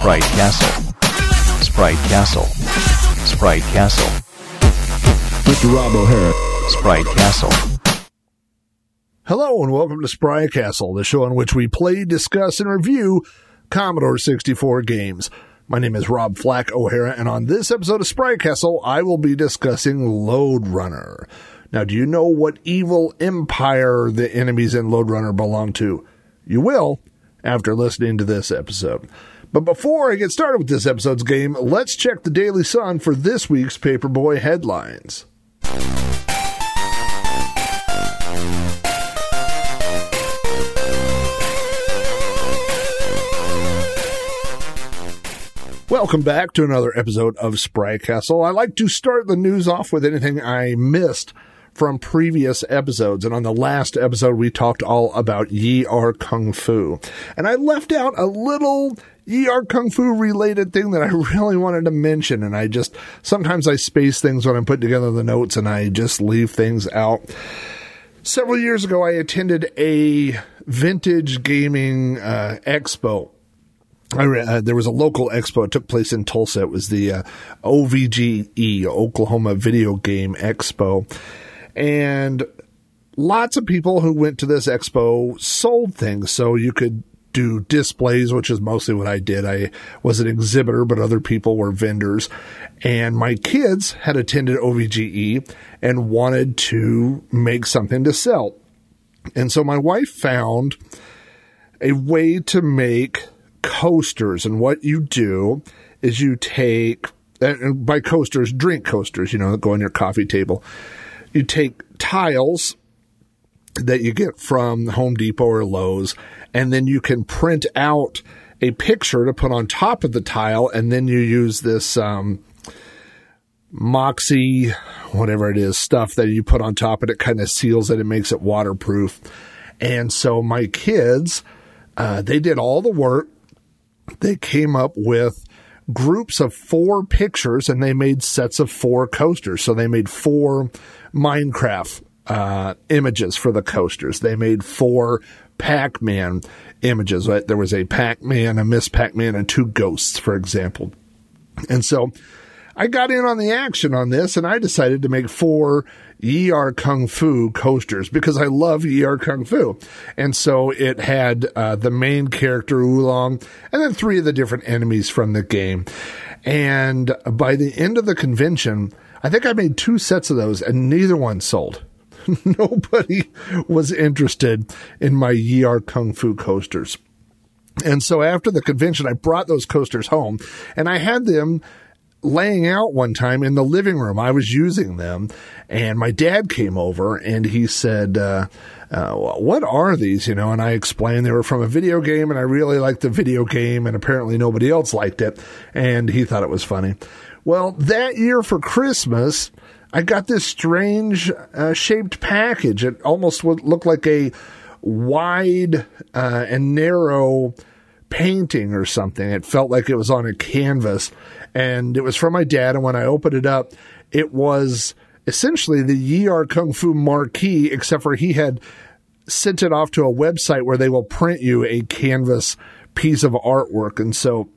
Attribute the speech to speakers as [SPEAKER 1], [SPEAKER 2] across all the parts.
[SPEAKER 1] Sprite Castle. Sprite Castle. Sprite Castle.
[SPEAKER 2] Mr. Rob O'Hara.
[SPEAKER 1] Sprite Castle.
[SPEAKER 3] Hello and welcome to Sprite Castle, the show in which we play, discuss, and review Commodore 64 games. My name is Rob Flack O'Hara, and on this episode of Sprite Castle, I will be discussing Lode Runner. Now, do you know what evil empire the enemies in Lode Runner belong to? You will after listening to this episode. But before I get started with this episode's game, let's check the Daily Sun for this week's Paperboy headlines. Welcome back to another episode of Sprite Castle. I like to start the news off with anything I missed from previous episodes. And on the last episode, we talked all about Yie Ar Kung Fu. And I left out a little Ar Kung Fu related thing that I really wanted to mention. And I just, sometimes I space things when I'm putting together the notes and I just leave things out. Several years ago, I attended a vintage gaming uh, expo I, uh, there was a local expo. It took place in Tulsa. It was the uh, OVGE, Oklahoma Video Game Expo. And lots of people who went to this expo sold things. So you could do displays, which is mostly what I did. I was an exhibitor, but other people were vendors. And my kids had attended OVGE and wanted to make something to sell. And so my wife found a way to make coasters. And what you do is you take, and by coasters, drink coasters, you know, that go on your coffee table. You take tiles that you get from Home Depot or Lowe's, and then you can print out a picture to put on top of the tile, and then you use this um, Moxie, whatever it is, stuff that you put on top, and it kind of seals it and makes it waterproof. And so my kids, uh, they did all the work they came up with groups of four pictures and they made sets of four coasters. So they made four Minecraft uh, images for the coasters. They made four Pac Man images. Right? There was a Pac Man, a Miss Pac Man, and two ghosts, for example. And so I got in on the action on this and I decided to make four Ar Kung Fu coasters because I love Ar Kung Fu. And so it had uh, the main character Oolong and then three of the different enemies from the game. And by the end of the convention, I think I made two sets of those and neither one sold. Nobody was interested in my Yie Ar Kung Fu coasters. And so after the convention, I brought those coasters home and I had them laying out one time in the living room. I was using them, and my dad came over and he said, uh, uh, "What are these?" You know, and I explained they were from a video game, and I really liked the video game, and apparently nobody else liked it, and he thought it was funny. Well, that year for Christmas. I got this strange uh, shaped package. It almost would look like a wide uh, and narrow painting or something. It felt like it was on a canvas and it was from my dad. And when I opened it up, it was essentially the Yie Ar Kung Fu marquee, except for he had sent it off to a website where they will print you a canvas piece of artwork. And so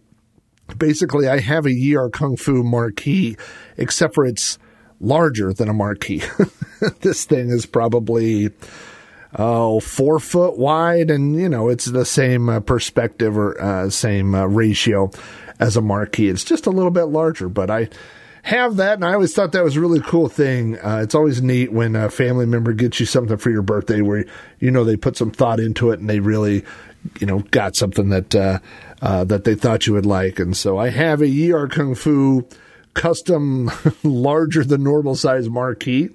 [SPEAKER 3] basically, I have a Yie Ar Kung Fu marquee, except for it's larger than a marquee. this thing is probably oh four foot wide, and you know it's the same uh, perspective or uh, same uh, ratio as a marquee. It's just a little bit larger, but I have that, and I always thought that was a really cool thing. Uh, it's always neat when a family member gets you something for your birthday where you know they put some thought into it and they really, you know, got something that uh, uh, that they thought you would like. And so I have a Yar Kung Fu custom, larger than normal size marquee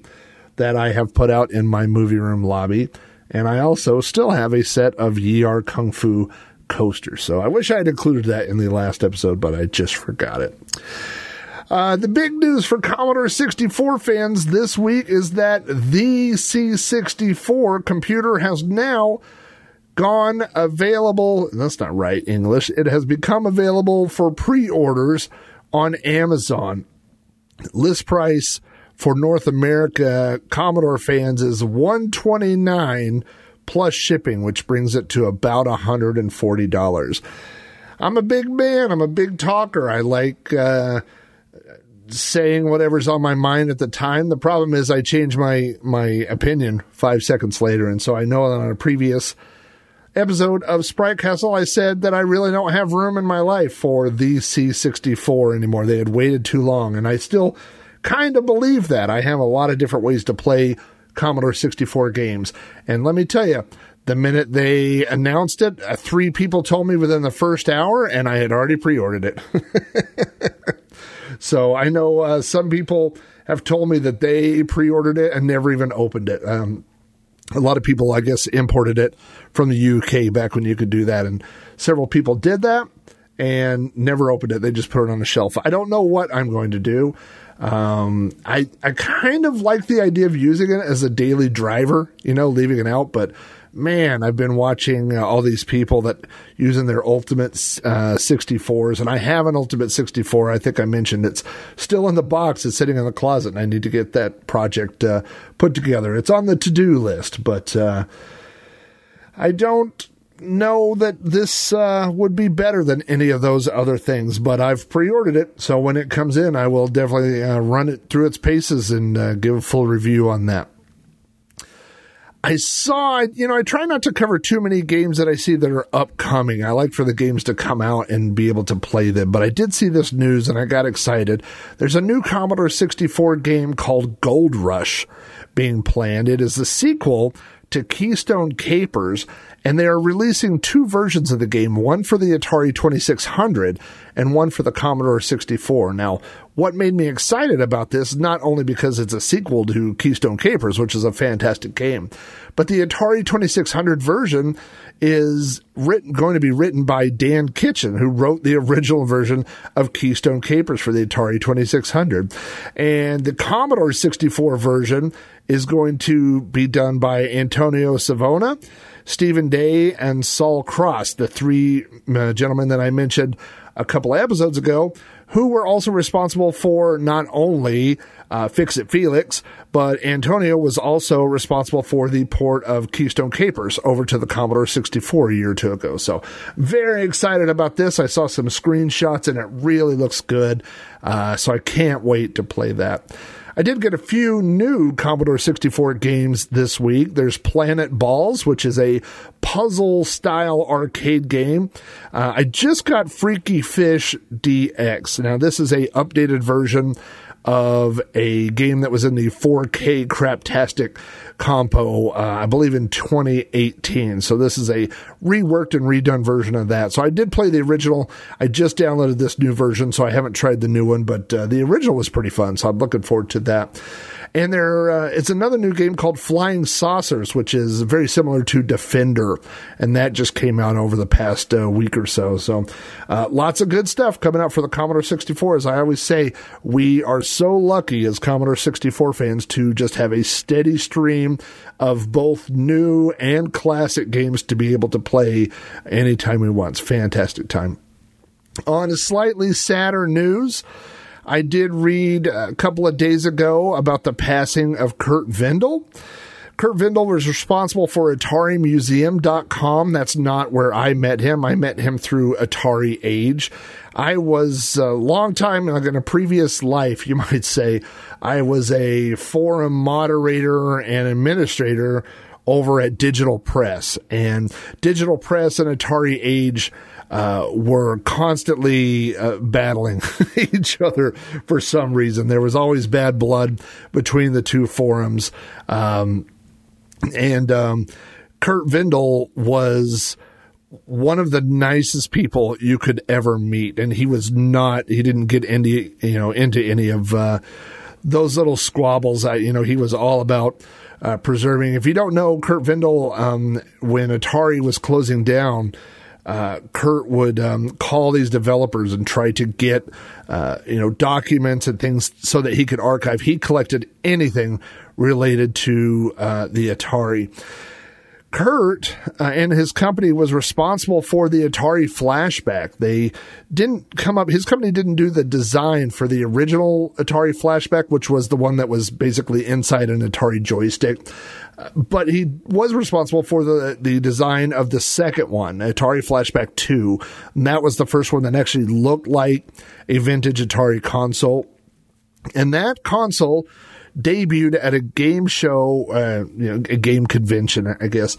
[SPEAKER 3] that I have put out in my movie room lobby. And I also still have a set of Yie Ar Kung Fu coasters. So I wish I had included that in the last episode, but I just forgot it. Uh, the big news for Commodore 64 fans this week is that the C64 computer has now gone available. That's not right English. It has become available for pre orders on Amazon. List price for North America Commodore fans is 129 plus shipping, which brings it to about $140. I'm a big man. I'm a big talker. I like uh, saying whatever's on my mind at the time. The problem is I change my my opinion five seconds later, and so I know that on a previous episode of Sprite Castle, I said that I really don't have room in my life for the C64 anymore. They had waited too long, and I still kind of believe that. I have a lot of different ways to play Commodore 64 games, and let me tell you. The minute they announced it, uh, three people told me within the first hour, and I had already pre ordered it. So I know uh, some people have told me that they pre ordered it and never even opened it. Um, a lot of people, I guess, imported it from the UK back when you could do that. And several people did that and never opened it. They just put it on a shelf. I don't know what I'm going to do. Um, I, I kind of like the idea of using it as a daily driver, you know, leaving it out, but man, I've been watching uh, all these people that using their Ultimate uh, 64s, and I have an Ultimate 64. I think I mentioned it's still in the box. It's sitting in the closet, and I need to get that project uh, put together. It's on the to do list, but uh, I don't know that this uh, would be better than any of those other things, but I've pre ordered it. So when it comes in, I will definitely uh, run it through its paces and give a full review on that. I saw, you know, I try not to cover too many games that I see that are upcoming. I like for the games to come out and be able to play them, but I did see this news and I got excited. There's a new Commodore 64 game called Gold Rush being planned. It is the sequel to Keystone Capers, and they are releasing two versions of the game, one for the Atari 2600 and one for the Commodore 64. Now, what made me excited about this, not only because it's a sequel to Keystone Capers, which is a fantastic game, but the Atari 2600 version is written, going to be written by Dan Kitchen, who wrote the original version of Keystone Capers for the Atari 2600. And the Commodore 64 version is going to be done by Antonio Savona, Stephen Day, and Saul Cross, the three uh, gentlemen that I mentioned a couple episodes ago, who were also responsible for not only uh, Fix It Felix, but Antonio was also responsible for the port of Keystone Capers over to the Commodore 64 a year or two ago. So, very excited about this. I saw some screenshots and it really looks good. Uh, so, I can't wait to play that. I did get a few new Commodore 64 games this week. There's Planet Balls, which is a puzzle style arcade game. Uh, I just got Freaky Fish DX. Now, this is a updated version of a game that was in the 4K Craptastic compo, uh, I believe in 2018. So this is a reworked and redone version of that. So I did play the original. I just downloaded this new version, so I haven't tried the new one, but uh, the original was pretty fun. So I'm looking forward to that. And there, uh, it's another new game called Flying Saucers, which is very similar to Defender, and that just came out over the past uh, week or so. So, uh, lots of good stuff coming out for the Commodore 64. As I always say, we are so lucky as Commodore 64 fans to just have a steady stream of both new and classic games to be able to play anytime we want. It's fantastic time. On a slightly sadder news. I did read a couple of days ago about the passing of Curt Vendel. Curt Vendel was responsible for AtariMuseum.com. That's not where I met him. I met him through Atari Age. I was a long time, in a previous life, you might say, I was a forum moderator and administrator over at Digital Press. And Digital Press and Atari Age uh, were constantly uh, battling each other for some reason. There was always bad blood between the two forums. Um, and um, Curt Vendel was one of the nicest people you could ever meet, and he was not. He didn't get into you know into any of uh, those little squabbles. I, you know, he was all about uh, preserving. If you don't know Curt Vendel, um, when Atari was closing down, uh, Curt would um, call these developers and try to get uh, you know documents and things so that he could archive. He collected anything related to uh, the Atari. Curt uh, and his company was responsible for the Atari Flashback. They didn't come up, his company didn't do the design for the original Atari Flashback, which was the one that was basically inside an Atari joystick. But he was responsible for the, the design of the second one, Atari Flashback 2. And that was the first one that actually looked like a vintage Atari console. And that console debuted at a game show, uh, you know, a game convention, I guess,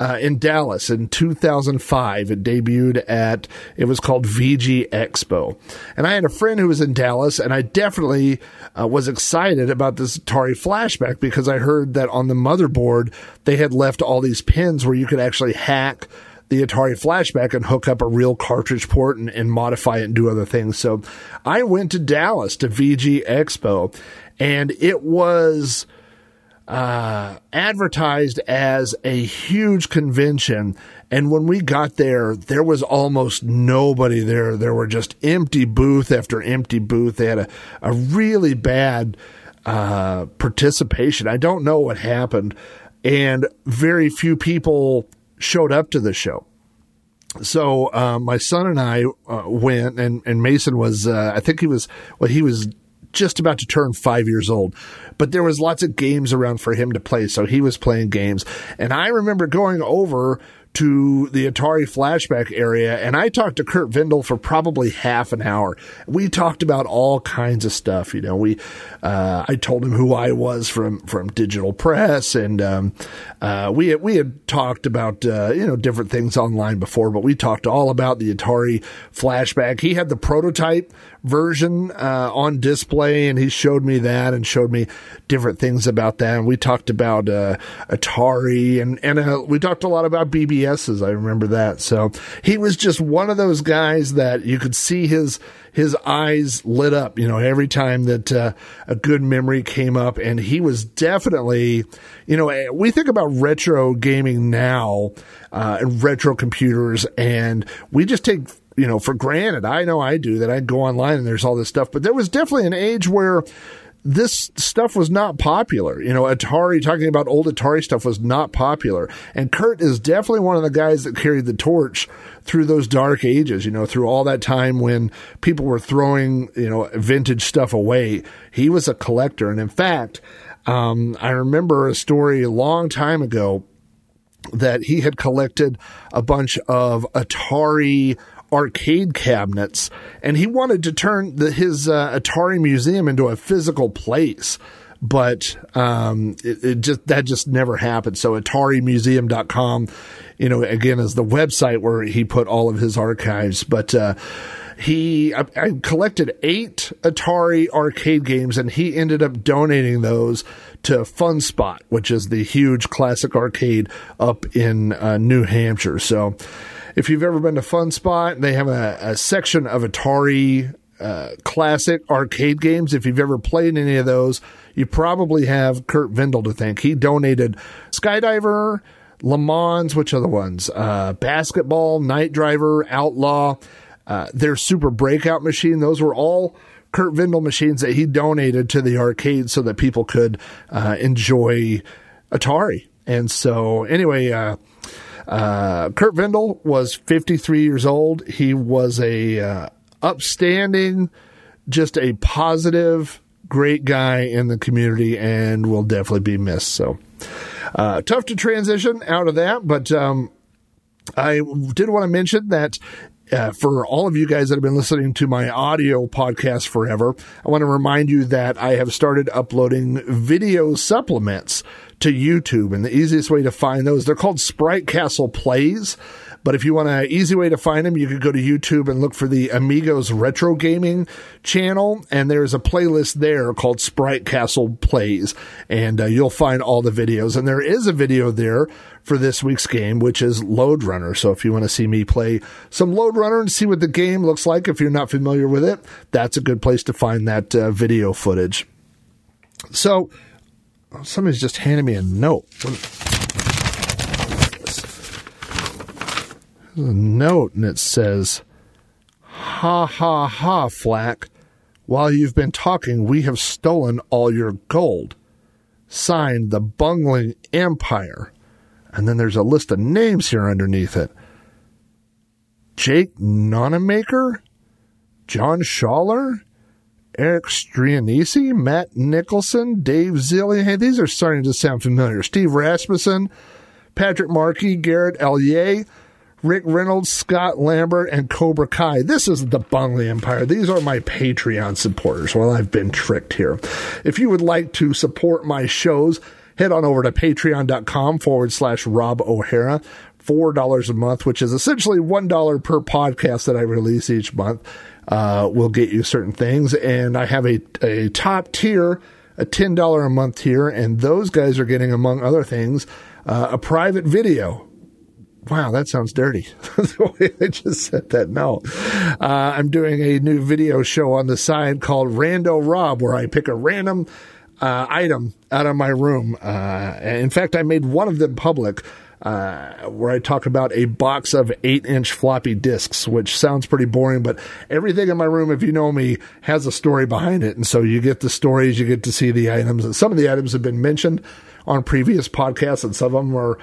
[SPEAKER 3] uh, in Dallas in 2005. It debuted at, it was called VG Expo. And I had a friend who was in Dallas, and I definitely uh, was excited about this Atari flashback because I heard that on the motherboard, they had left all these pins where you could actually hack the Atari Flashback and hook up a real cartridge port and, and, modify it and do other things. So I went to Dallas to VG Expo and it was uh, advertised as a huge convention. And when we got there, there was almost nobody there. There were just empty booth after empty booth. They had a, a really bad uh, participation. I don't know what happened. And very few people showed up to the show. So uh, my son and I uh, went, and, and Mason was, uh, I think he was, well, he was just about to turn five years old, but there was lots of games around for him to play. So he was playing games. And I remember going over to the Atari flashback area and I talked to Curt Vendel for probably half an hour. We talked about all kinds of stuff. You know, we, uh, I told him who I was from, from digital press and, um, uh, we had, we had talked about, uh, you know, different things online before, but we talked all about the Atari flashback. He had the prototype version uh, on display, and he showed me that and showed me different things about that. And we talked about uh, Atari, and and uh, we talked a lot about BBSs. I remember that. So he was just one of those guys that you could see his his eyes lit up, you know, every time that uh, a good memory came up. And he was definitely, you know, eh, we think about retro gaming now uh, and retro computers, and we just take you know, for granted. I know I do that. I go online and there's all this stuff, but there was definitely an age where this stuff was not popular. You know, Atari, talking about old Atari stuff was not popular. And Curt is definitely one of the guys that carried the torch through those dark ages, you know, through all that time when people were throwing, you know, vintage stuff away. He was a collector. And in fact, um, I remember a story a long time ago that he had collected a bunch of Atari arcade cabinets, and he wanted to turn the, his uh, Atari museum into a physical place. But um, it, it, just that just never happened. So AtariMuseum.com, you know, again is the website where he put all of his archives. But uh, he I, I collected eight Atari arcade games, and he ended up donating those to FunSpot, which is the huge classic arcade up in uh, New Hampshire. So if you've ever been to Fun Spot, they have a, a section of Atari uh, classic arcade games. If you've ever played any of those, you probably have Curt Vendel to thank. He donated Skydiver, Le Mans, which other ones? Uh, basketball, Night Driver, Outlaw, uh, their Super Breakout machine. Those were all Curt Vendel machines that he donated to the arcade so that people could uh, enjoy Atari. And so, anyway, uh, Curt Vendel was 53 years old. He was a uh, upstanding, just a positive, great guy in the community, and will definitely be missed. So uh, tough to transition out of that, but um, I did want to mention that uh, for all of you guys that have been listening to my audio podcast forever, I want to remind you that I have started uploading video supplements to YouTube. And the easiest way to find those, they're called Sprite Castle Plays. But if you want an easy way to find them, you could go to YouTube and look for the Amigos Retro Gaming channel. And there's a playlist there called Sprite Castle Plays. And uh, you'll find all the videos. And there is a video there for this week's game, which is Lode Runner. So if you want to see me play some Lode Runner and see what the game looks like, if you're not familiar with it, that's a good place to find that uh, video footage. So, somebody's just handed me a note. A note, and it says, "Ha ha ha, Flack! While you've been talking, we have stolen all your gold." Signed, the Bungling Empire. And then there's a list of names here underneath it. Jake Nonamaker, John Schaller, Eric Strianese, Matt Nicholson, Dave Zillian. Hey, these are starting to sound familiar. Steve Rasmussen, Patrick Markey, Garrett Ellier, Rick Reynolds, Scott Lambert, and Cobra Kai. This is the Bungling Empire. These are my Patreon supporters. Well, I've been tricked here. If you would like to support my shows, head on over to patreon.com forward slash Rob O'Hara. $4 a month, which is essentially $1 per podcast that I release each month, uh, will get you certain things. And I have a, a top tier, a $10 a month tier, and those guys are getting, among other things, uh, a private video Wow, that sounds dirty. the way I just said that. No. Uh, I'm doing a new video show on the side called Rando Rob, where I pick a random uh, item out of my room. Uh, in fact, I made one of them public. Uh, where I talk about a box of eight inch floppy disks, which sounds pretty boring, but everything in my room, if you know me, has a story behind it. And so you get the stories, you get to see the items. And some of the items have been mentioned on previous podcasts, and some of them are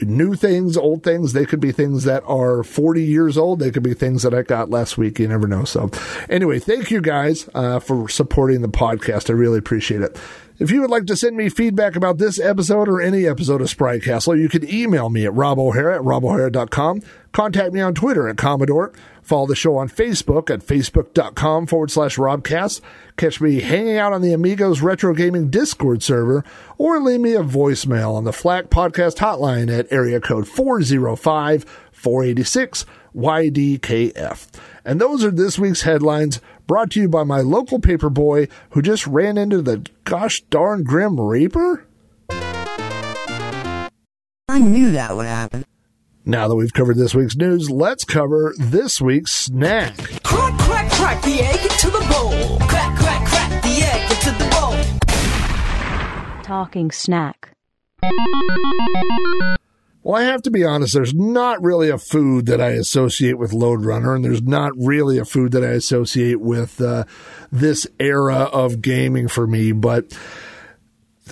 [SPEAKER 3] new things, old things. They could be things that are 40 years old. They could be things that I got last week. You never know. So, anyway, thank you guys uh, for supporting the podcast. I really appreciate it. If you would like to send me feedback about this episode or any episode of Sprite Castle, you can email me at robohara at robohara.com. Contact me on Twitter at Commodore. Follow the show on Facebook at facebook.com forward slash Robcast. Catch me hanging out on the Amigos Retro Gaming Discord server or leave me a voicemail on the Flack Podcast hotline at area code 405 486 YDKF. And those are this week's headlines brought to you by my local paper boy who just ran into the gosh darn Grim Reaper.
[SPEAKER 4] I knew that would happen.
[SPEAKER 3] Now that we've covered this week's news, let's cover this week's snack.
[SPEAKER 5] Crack, crack, crack the egg into the bowl. Crack, crack, crack the egg into the bowl.
[SPEAKER 6] Talking snack.
[SPEAKER 3] Well, I have to be honest, there's not really a food that I associate with Lode Runner, and there's not really a food that I associate with uh, this era of gaming for me, but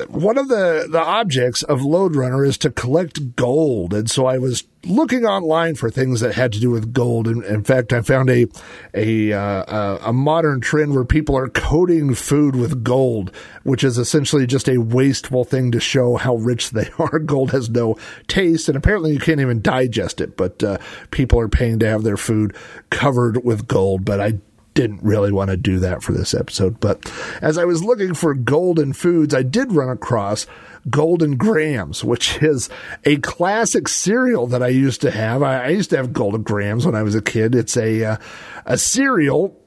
[SPEAKER 3] one of the, the objects of Lode Runner is to collect gold. And so I was looking online for things that had to do with gold. And in fact, I found a, a, uh, a modern trend where people are coating food with gold, which is essentially just a wasteful thing to show how rich they are. Gold has no taste and apparently you can't even digest it, but, uh, people are paying to have their food covered with gold. But I didn't really want to do that for this episode. But as I was looking for golden foods, I did run across Golden Grahams, which is a classic cereal that I used to have. I, used to have Golden Grahams when I was a kid. It's a uh, a cereal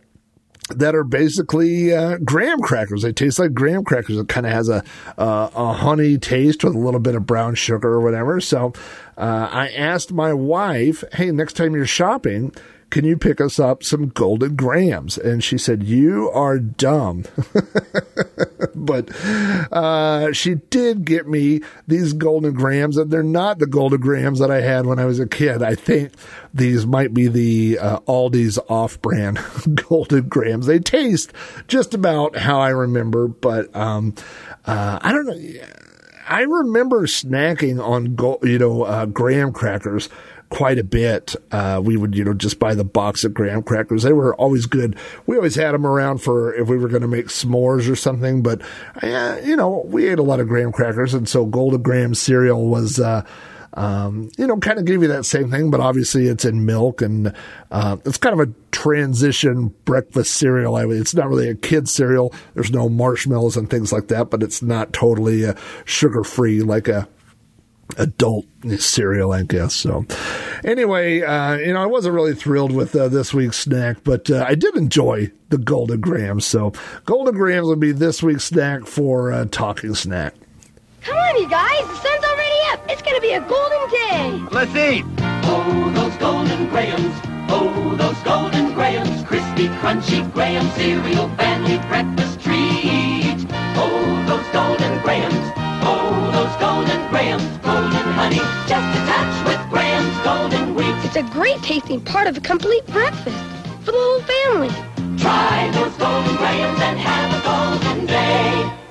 [SPEAKER 3] that are basically uh, graham crackers. They taste like graham crackers. It kind of has a uh, a honey taste with a little bit of brown sugar or whatever. So uh, I asked my wife, "Hey, next time you're shopping." Can you pick us up some golden grahams? And she said, you are dumb. but uh, she did get me these golden grahams, and they're not the golden grahams that I had when I was a kid. I think these might be the uh, Aldi's off-brand golden grahams. They taste just about how I remember, but um, uh, I don't know. I remember snacking on, you know, uh, graham crackers quite a bit. Uh, we would, you know, just buy the box of graham crackers. They were always good. We always had them around for if we were going to make s'mores or something. But, uh, you know, we ate a lot of graham crackers. And so Golden Graham cereal was, uh, um, you know, kind of give you that same thing, but obviously it's in milk and uh, it's kind of a transition breakfast cereal. I mean, it's not really a kid cereal. There's no marshmallows and things like that, but it's not totally uh, sugar free like a adult cereal, I guess. So, anyway, uh, you know, I wasn't really thrilled with uh, this week's snack, but uh, I did enjoy the Golden Grahams. So, Golden Grahams will be this week's snack for uh, Talking Snack.
[SPEAKER 7] Come on, you guys, the sun's already up. It's going to be a golden day.
[SPEAKER 8] Let's eat.
[SPEAKER 5] Oh, those golden grahams. Oh, those golden grahams. Crispy, crunchy graham cereal, family breakfast treat. Oh, those golden grahams. Oh, those golden grahams. Golden honey, just a touch with Graham's golden wheat.
[SPEAKER 7] It's a great tasting part of a complete breakfast for the whole family.
[SPEAKER 5] Try those golden grahams and have a golden day.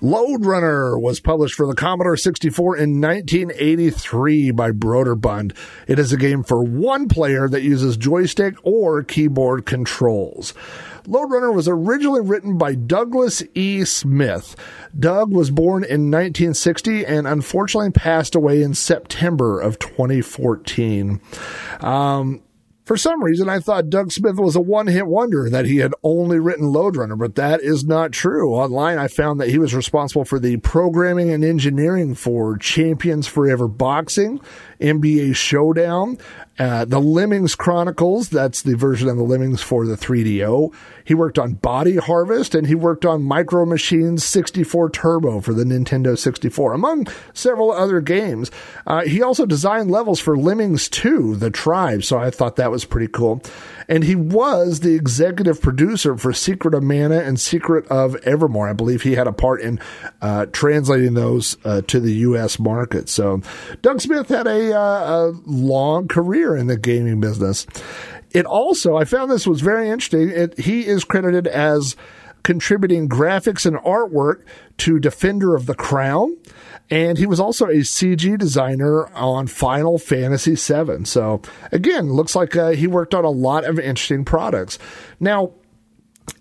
[SPEAKER 3] Lode Runner was published for the Commodore 64 in 1983 by Broderbund. It is a game for one player that uses joystick or keyboard controls. Lode Runner was originally written by Douglas E. Smith. Doug was born in 1960 and unfortunately passed away in September of 2014. Um, for some reason, I thought Doug Smith was a one hit wonder, that he had only written Lode Runner, but that is not true. Online, I found that he was responsible for the programming and engineering for Champions Forever Boxing, NBA Showdown, uh, the Lemmings Chronicles, that's the version of the Lemmings for the 3DO. He worked on Body Harvest and he worked on Micro Machines 64 Turbo for the Nintendo 64, among several other games. Uh, he also designed levels for Lemmings 2, The Tribe, so I thought that was pretty cool. And he was the executive producer for Secret of Mana and Secret of Evermore. I believe he had a part in uh, translating those uh, to the U.S. market. So Doug Smith had a, uh, a long career in the gaming business. It also, I found this was very interesting. It, he is credited as contributing graphics and artwork to Defender of the Crown. And he was also a CG designer on Final Fantasy VII. So again, looks like uh, he worked on a lot of interesting products. Now,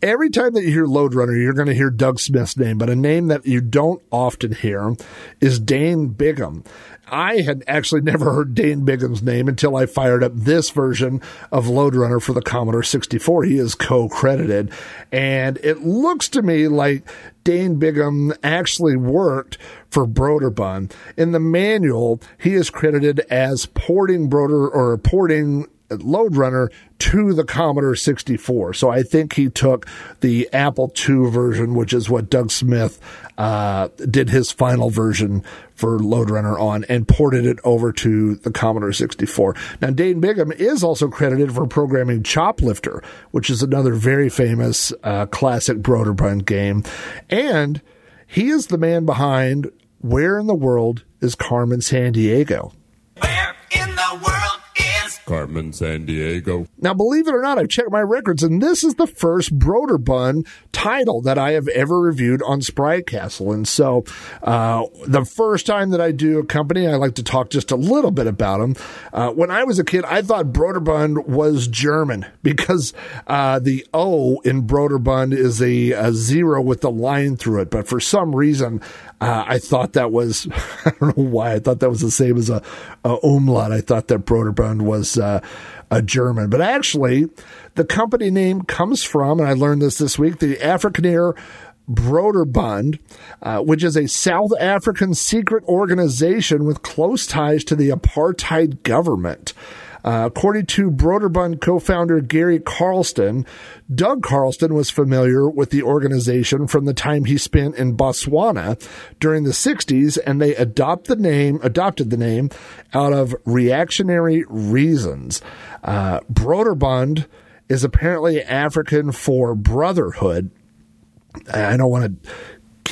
[SPEAKER 3] every time that you hear Lode Runner, you're going to hear Doug Smith's name, but a name that you don't often hear is Dane Bigham. I had actually never heard Dane Bigham's name until I fired up this version of Lode Runner for the Commodore 64. He is co-credited, and it looks to me like Dane Bigham actually worked for Broderbund. In the manual, he is credited as porting Broder or porting Lode Runner to the Commodore 64. So I think he took the Apple II version, which is what Doug Smith uh, did his final version for Lode Runner on, and ported it over to the Commodore 64. Now, Dane Bigham is also credited for programming Choplifter, which is another very famous uh, classic Broderbund game. And he is the man behind Where in the World is Carmen Sandiego?
[SPEAKER 6] Where in the world
[SPEAKER 2] Carmen Sandiego.
[SPEAKER 3] Now, believe it or not, I've checked my records, and this is the first Broderbund title that I have ever reviewed on Sprite Castle. And so, uh, the first time that I do a company, I like to talk just a little bit about them. Uh, when I was a kid, I thought Broderbund was German because uh, the O in Broderbund is a, a zero with the line through it. But for some reason, uh, I thought that was, I don't know why, I thought that was the same as a, a umlaut. I thought that Broderbund was uh, a German. But actually, the company name comes from, and I learned this this week, the Afrikaner Broderbund, uh, which is a South African secret organization with close ties to the apartheid government. Uh, according to Broderbund co-founder Gary Carlston, Doug Carlston was familiar with the organization from the time he spent in Botswana during the 60s, and they adopt the name, adopted the name out of reactionary reasons. Uh, Broderbund is apparently African for brotherhood. I don't want to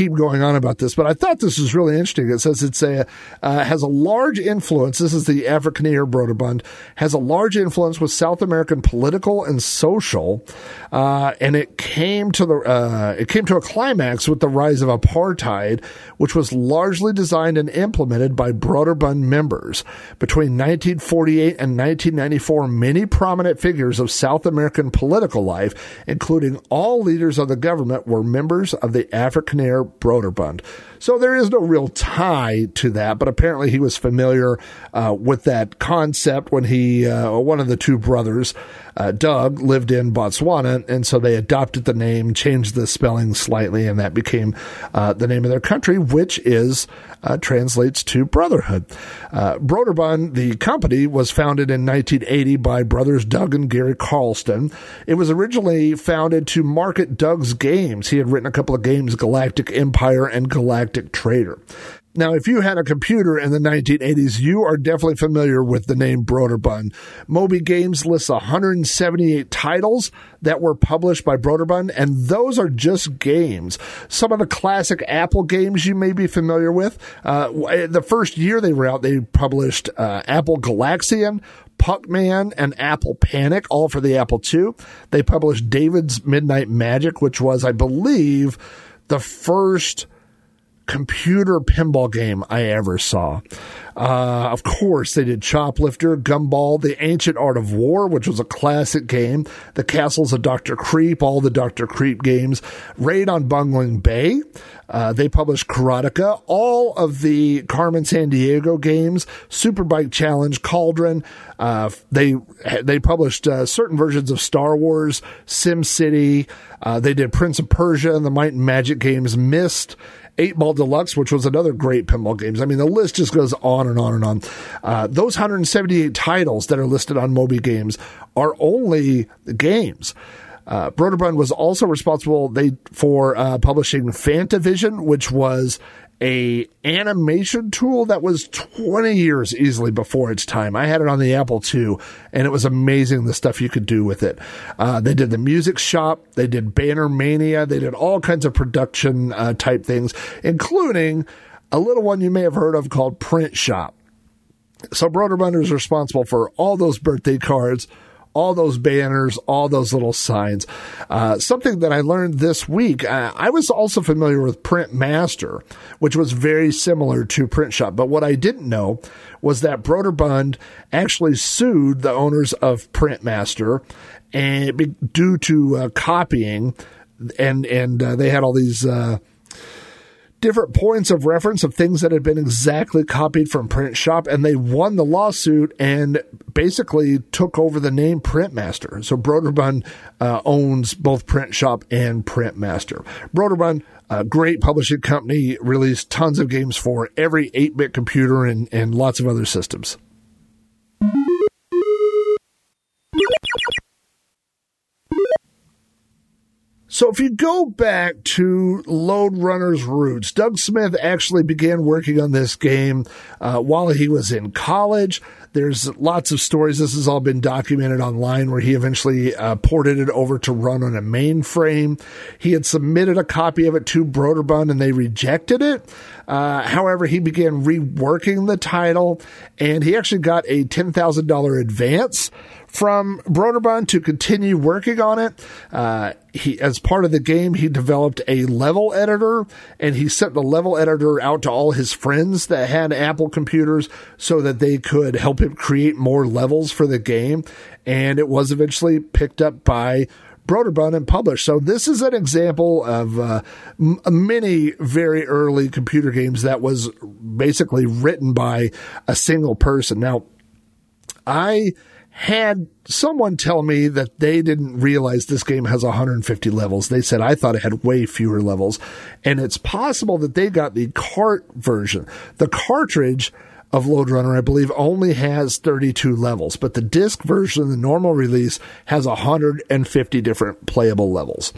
[SPEAKER 3] keep going on about this, but I thought this was really interesting. It says it's a uh, has a large influence. This is the Afrikaner Broderbund has a large influence with South American political and social, uh, and it came to the uh, it came to a climax with the rise of apartheid, which was largely designed and implemented by Broderbund members between 1948 and 1994. Many prominent figures of South American political life, including all leaders of the government, were members of the Afrikaner Broderbund. So there is no real tie to that, but apparently he was familiar uh, with that concept when he, uh, one of the two brothers, uh, Doug, lived in Botswana, and so they adopted the name, changed the spelling slightly, and that became uh, the name of their country, which is uh, translates to brotherhood. Uh, Broderbund, the company, was founded in 1980 by brothers Doug and Gary Carlston. It was originally founded to market Doug's games. He had written a couple of games, Galactic Empire and Galactic Trader. Now, if you had a computer in the 1980s, you are definitely familiar with the name Broderbund. Moby Games lists 178 titles that were published by Broderbund, and those are just games. Some of the classic Apple games you may be familiar with. Uh, the first year they were out, they published uh, Apple Galaxian, Puckman and Apple Panic, all for the Apple II. They published David's Midnight Magic, which was, I believe, the first computer pinball game I ever saw. Uh, of course, they did Choplifter, Gumball, The Ancient Art of War, which was a classic game, The Castles of Dr. Creep, all the Dr. Creep games, Raid on Bungling Bay. Uh, they published Karateka, all of the Carmen Sandiego games, Superbike Challenge, Cauldron. Uh, they they published uh, certain versions of Star Wars, Sim City. Uh, they did Prince of Persia and the Might and Magic games, Myst. Eight Ball Deluxe, which was another great pinball games. I mean, the list just goes on and on and on. Uh, those 178 titles that are listed on Moby Games are only games. Uh, Broderbund was also responsible they for uh, publishing Fantavision, which was a animation tool that was 20 years easily before its time. I had it on the Apple II, and it was amazing the stuff you could do with it. Uh, they did the music shop, they did Banner Mania, they did all kinds of production uh, type things, including a little one you may have heard of called Print Shop. So Broderbund is responsible for all those birthday cards, all those banners, all those little signs. Uh, something that I learned this week, uh, I was also familiar with Print Master, which was very similar to Print Shop. But what I didn't know was that Broderbund actually sued the owners of Print Master and due to uh, copying, and and uh, they had all these uh, different points of reference of things that had been exactly copied from Print Shop, and they won the lawsuit and basically took over the name Printmaster. So Broderbund uh, owns both Print Shop and Printmaster. Broderbund, a great publishing company, released tons of games for every 8 bit computer and, and lots of other systems. So if you go back to Lode Runner's roots, Doug Smith actually began working on this game uh, while he was in college. There's lots of stories. This has all been documented online where he eventually uh, ported it over to run on a mainframe. He had submitted a copy of it to Broderbund and they rejected it. Uh, however, he began reworking the title and he actually got a $10,000 advance from Broderbund to continue working on it. Uh, he, as part of the game, he developed a level editor and he sent the level editor out to all his friends that had Apple computers so that they could help him create more levels for the game. And it was eventually picked up by Broderbund and published. So this is an example of uh, m- many very early computer games that was basically written by a single person. Now, I had someone tell me that they didn't realize this game has 150 levels. They said I thought it had way fewer levels. And it's possible that they got the cart version. The cartridge of Lode Runner, I believe, only has 32 levels, but the disc version, the normal release, has 150 different playable levels.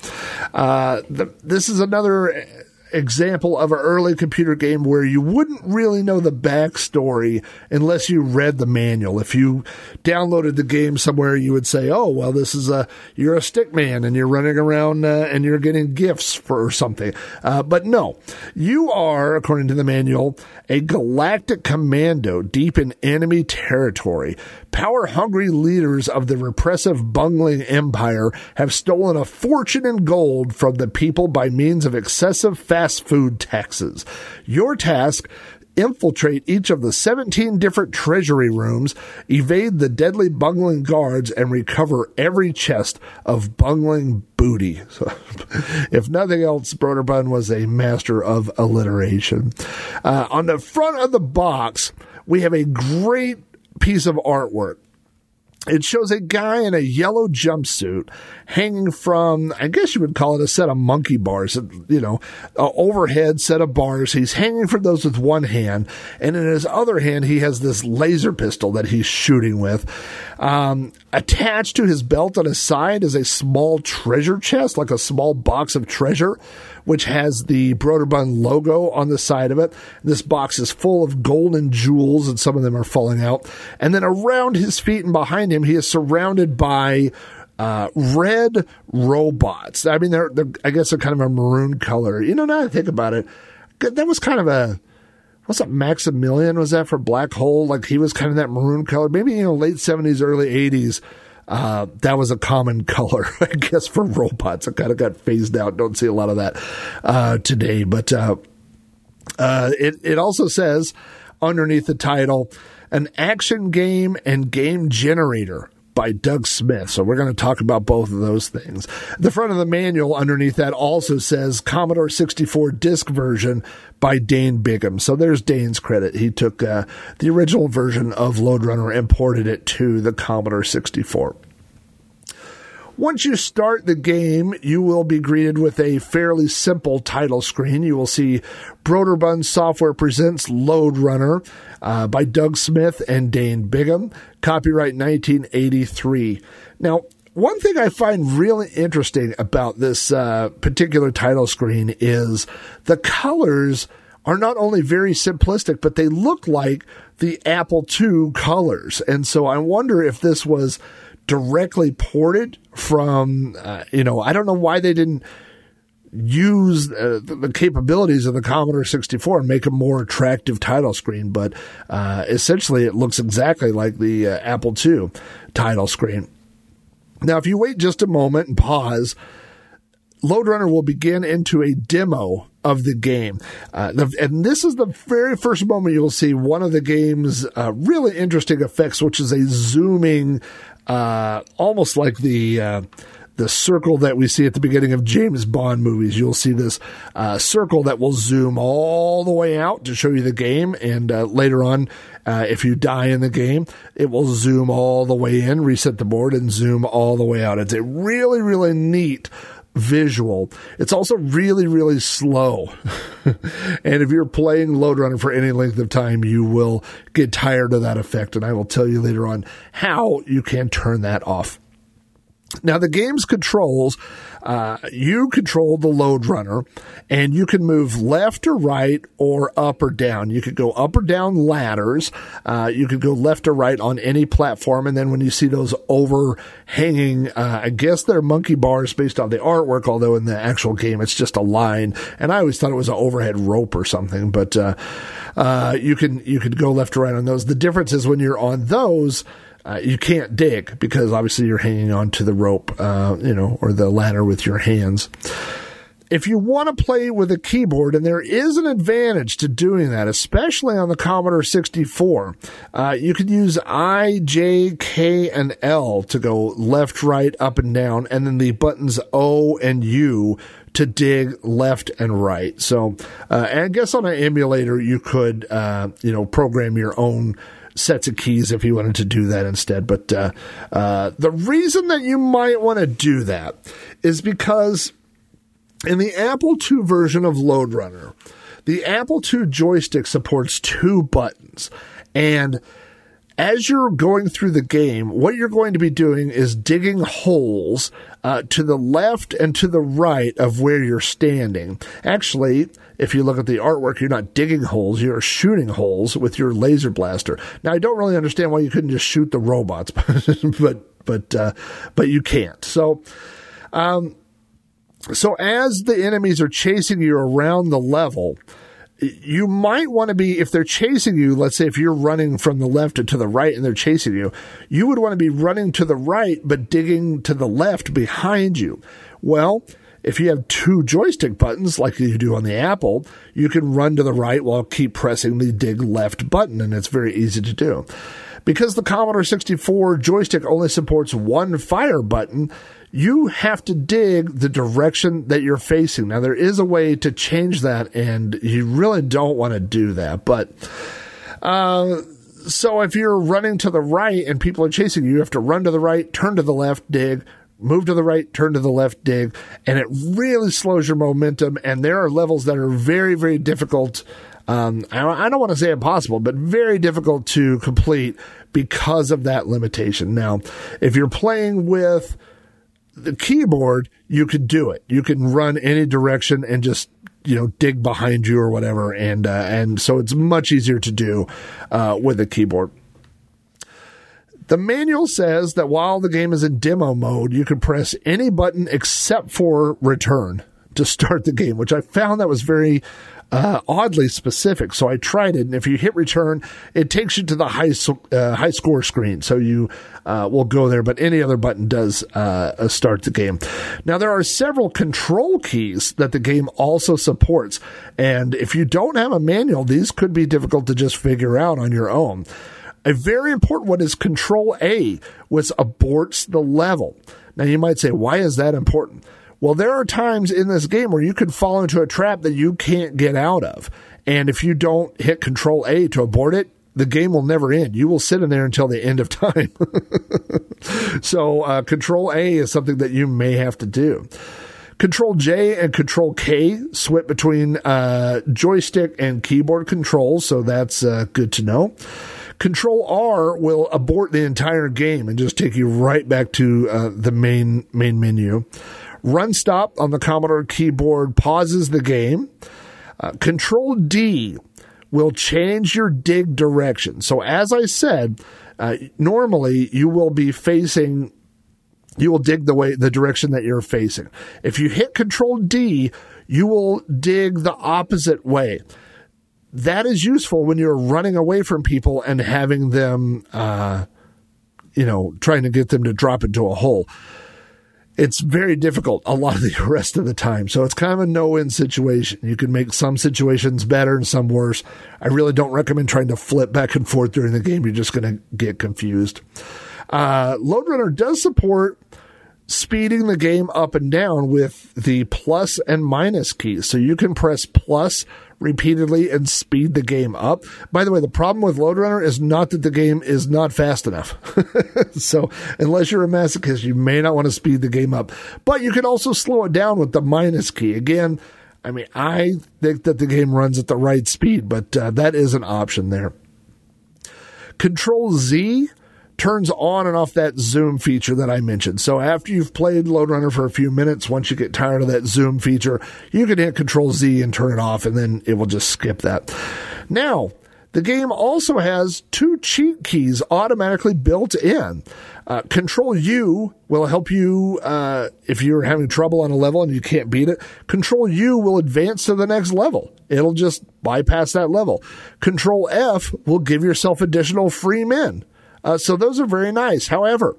[SPEAKER 3] Uh, the, this is another example of an early computer game where you wouldn't really know the backstory unless you read the manual. If you downloaded the game somewhere, you would say, "Oh, well, this is a you're a stick man and you're running around uh, and you're getting gifts for something." Uh, but no, you are, according to the manual, a galactic commando deep in enemy territory. Power hungry leaders of the repressive bungling empire have stolen a fortune in gold from the people by means of excessive fast food taxes. Your task infiltrate each of the 17 different treasury rooms, evade the deadly bungling guards, and recover every chest of bungling booty. So, if nothing else, Broderbund was a master of alliteration. Uh, on the front of the box, we have a great piece of artwork it shows a guy in a yellow jumpsuit hanging from, I guess you would call it a set of monkey bars, you know, overhead set of bars. He's hanging from those with one hand, and in his other hand, he has this laser pistol that he's shooting with. Um, attached to his belt on his side is a small treasure chest, like a small box of treasure which has the Broderbund logo on the side of it. This box is full of golden jewels, and some of them are falling out. And then around his feet and behind him, he is surrounded by uh, red robots. I mean, they're, they're, I guess they're kind of a maroon color. You know, now I think about it, that was kind of a what's that Maximilian was that for Black Hole? Like he was kind of that maroon color. Maybe you know late seventies, early eighties. Uh, that was a common color, I guess, for robots. It kind of got phased out. Don't see a lot of that uh, today, but. Uh, Uh, it, it also says underneath the title, an action game and game generator by Doug Smith. So we're going to talk about both of those things. The front of the manual underneath that also says Commodore 64 disc version by Dane Bigham. So there's Dane's credit. He took uh, the original version of Lode Runner and ported it to the Commodore 64. Once you start the game, you will be greeted with a fairly simple title screen. You will see Broderbund Software presents Lode Runner uh, by Doug Smith and Dane Bigham, copyright 1983. Now, one thing I find really interesting about this uh, particular title screen is the colors are not only very simplistic, but they look like the Apple II colors. And so I wonder if this was directly ported from, uh, you know, I don't know why they didn't use uh, the, the capabilities of the Commodore 64 and make a more attractive title screen, but uh, essentially it looks exactly like the uh, Apple II title screen. Now, if you wait just a moment and pause, Lode Runner will begin into a demo of the game. Uh, the, and this is the very first moment you'll see one of the game's uh, really interesting effects, which is a zooming, uh, almost like the. Uh, the circle that we see at the beginning of James Bond movies. You'll see this uh, circle that will zoom all the way out to show you the game. And uh, later on, if you die in the game, it will zoom all the way in, reset the board, and zoom all the way out. It's a really, really neat visual. It's also really, really slow. and if you're playing Lode Runner for any length of time, you will get tired of that effect. And I will tell you later on how you can turn that off. Now, the game's controls, uh, you control the Lode Runner, and you can move left or right or up or down. You could go up or down ladders. Uh, you could go left or right on any platform. And then when you see those overhanging, uh, I guess they're monkey bars based on the artwork, although in the actual game it's just a line. And I always thought it was an overhead rope or something, but uh, uh, you can you could go left or right on those. The difference is when you're on those uh, you can't dig because obviously you're hanging on to the rope, uh, you know, or the ladder with your hands. If you want to play with a keyboard, and there is an advantage to doing that, especially on the Commodore 64, uh, you could use I, J, K, and L to go left, right, up, and down, and then the buttons O and U to dig left and right. So, uh, I guess on an emulator, you could, uh, you know, program your own sets of keys if you wanted to do that instead. But uh, uh, the reason that you might want to do that is because in the Apple II version of Lode Runner, the Apple II joystick supports two buttons. And as you're going through the game, what you're going to be doing is digging holes uh, to the left and to the right of where you're standing. Actually, if you look at the artwork, you're not digging holes, you're shooting holes with your laser blaster. Now, I don't really understand why you couldn't just shoot the robots, but but uh, but you can't. So, um, so as the enemies are chasing you around the level, you might want to be if they're chasing you let's say if you're running from the left to the right and they're chasing you you would want to be running to the right but digging to the left behind you well if you have two joystick buttons like you do on the Apple, you can run to the right while keep pressing the dig left button, and it's very easy to do. Because the Commodore 64 joystick only supports one fire button, you have to dig the direction that you're facing. Now, there is a way to change that, and you really don't want to do that, but. Uh, so if you're running to the right and people are chasing you, you have to run to the right, turn to the left, dig, move to the right, turn to the left, dig, and it really slows your momentum. And there are levels that are very, very difficult. Um, I don't want to say impossible, but very difficult to complete because of that limitation. Now, if you're playing with the keyboard, you could do it. You can run any direction and just you know dig behind you or whatever, and uh, and so it's much easier to do uh, with a keyboard. The manual says that while the game is in demo mode, you can press any button except for return. to start the game, which I found that was very uh, oddly specific. So I tried it, and if you hit return, it takes you to the high uh, high score screen. So you uh, will go there, but any other button does uh, start the game. Now there are several control keys that the game also supports, and if you don't have a manual, these could be difficult to just figure out on your own. A very important one is Control A, which aborts the level. Now you might say, why is that important? Well, there are times in this game where you can fall into a trap that you can't get out of. And if you don't hit Control A to abort it, the game will never end. You will sit in there until the end of time. so, uh, Control A is something that you may have to do. Control J and Control K switch between uh, joystick and keyboard controls, so that's uh, good to know. Control R will abort the entire game and just take you right back to uh, the main main menu. Run stop on the Commodore keyboard pauses the game. Uh, Control D will change your dig direction. So, as I said, uh, normally you will be facing, you will dig the way, the direction that you're facing. If you hit Control D, you will dig the opposite way. That is useful when you're running away from people and having them, uh, you know, trying to get them to drop into a hole it's very difficult a lot of the rest of the time. So it's kind of a no win situation. You can make some situations better and some worse. I really don't recommend trying to flip back and forth during the game. You're just going to get confused. Uh, Lode Runner does support speeding the game up and down with the plus and minus keys. So you can press plus repeatedly and speed the game up. By the way, the problem with Lode Runner is not that the game is not fast enough. so unless you're a masochist, you may not want to speed the game up. But you can also slow it down with the minus key. Again, I mean, I think that the game runs at the right speed, but uh, that is an option there. Control Z turns on and off that zoom feature that I mentioned. So after you've played Lode Runner for a few minutes, once you get tired of that zoom feature, you can hit Control Z and turn it off, and then it will just skip that. Now, the game also has two cheat keys automatically built in. Uh, Control U will help you uh, if you're having trouble on a level and you can't beat it. Control U will advance to the next level. It'll just bypass that level. Control F will give yourself additional free men. Uh, so those are very nice. However,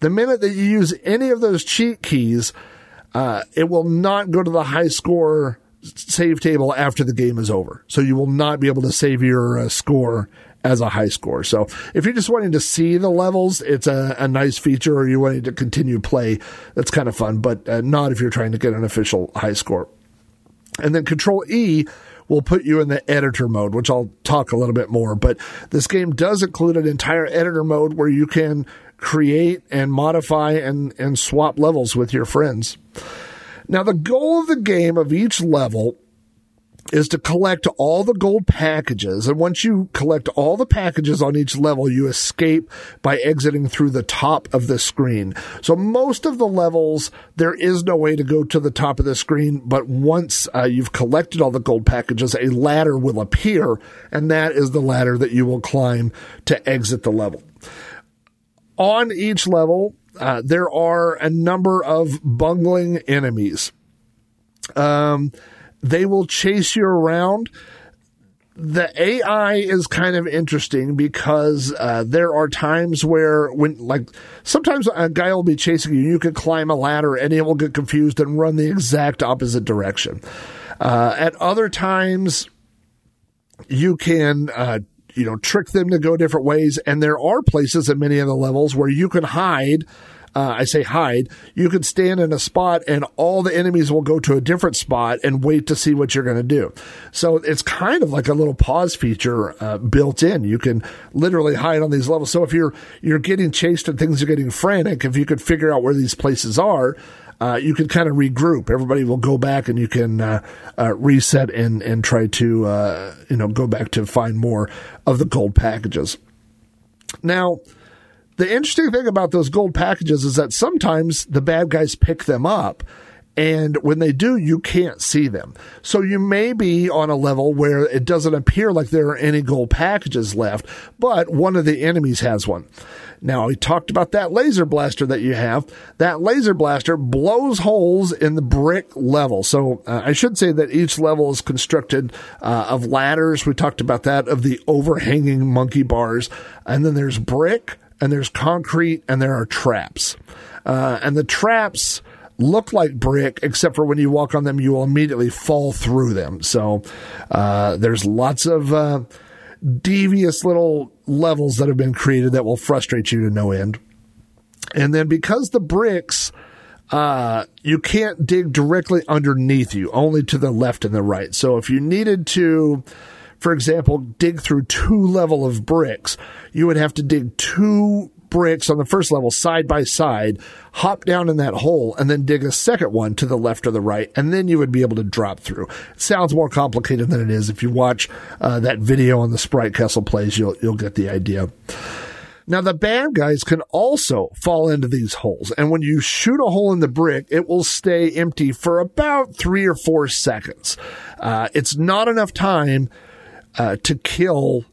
[SPEAKER 3] the minute that you use any of those cheat keys, uh, it will not go to the high score save table after the game is over. So you will not be able to save your uh, score as a high score. So if you're just wanting to see the levels, it's a, a nice feature, or you're wanting to continue play, that's kind of fun, but uh, not if you're trying to get an official high score. And then Control E will put you in the editor mode, which I'll talk a little bit more. But this game does include an entire editor mode where you can create and modify and, and swap levels with your friends. Now, the goal of the game of each level is to collect all the gold packages. And once you collect all the packages on each level, you escape by exiting through the top of the screen. So most of the levels, there is no way to go to the top of the screen. But once uh, you've collected all the gold packages, a ladder will appear. And that is the ladder that you will climb to exit the level. On each level, uh, there are a number of bungling enemies. Um, they will chase you around. The AI is kind of interesting because uh, there are times where when like sometimes a guy will be chasing you, you could climb a ladder and he will get confused and run the exact opposite direction. Uh, at other times, you can uh, you know trick them to go different ways, and there are places in many of the levels where you can hide uh, I say hide, you can stand in a spot and all the enemies will go to a different spot and wait to see what you're going to do. So it's kind of like a little pause feature uh, built in. You can literally hide on these levels. So if you're you're getting chased and things are getting frantic, if you could figure out where these places are, uh, you can kind of regroup. Everybody will go back and you can uh, uh, reset and and try to uh, you know go back to find more of the gold packages. Now the interesting thing about those gold packages is that sometimes the bad guys pick them up And when they do, you can't see them. So you may be on a level where it doesn't appear like there are any gold packages left, but one of the enemies has one. Now, we talked about that laser blaster that you have. That laser blaster blows holes in the brick level. So uh, I should say that each level is constructed uh, of ladders. We talked about that, of the overhanging monkey bars. And then there's brick, and there's concrete, and there are traps. Uh, and the traps look like brick, except for when you walk on them, you will immediately fall through them. So uh, there's lots of uh, devious little levels that have been created that will frustrate you to no end. And then because the bricks, uh, you can't dig directly underneath you, only to the left and the right. So if you needed to, for example, dig through two level of bricks, you would have to dig two bricks on the first level side by side, hop down in that hole, and then dig a second one to the left or the right, and then you would be able to drop through. It sounds more complicated than it is. If you watch uh, that video on the Sprite Castle plays, you'll you'll get the idea. Now, the bad guys can also fall into these holes, and when you shoot a hole in the brick, it will stay empty for about three or four seconds. Uh, it's not enough time uh, to kill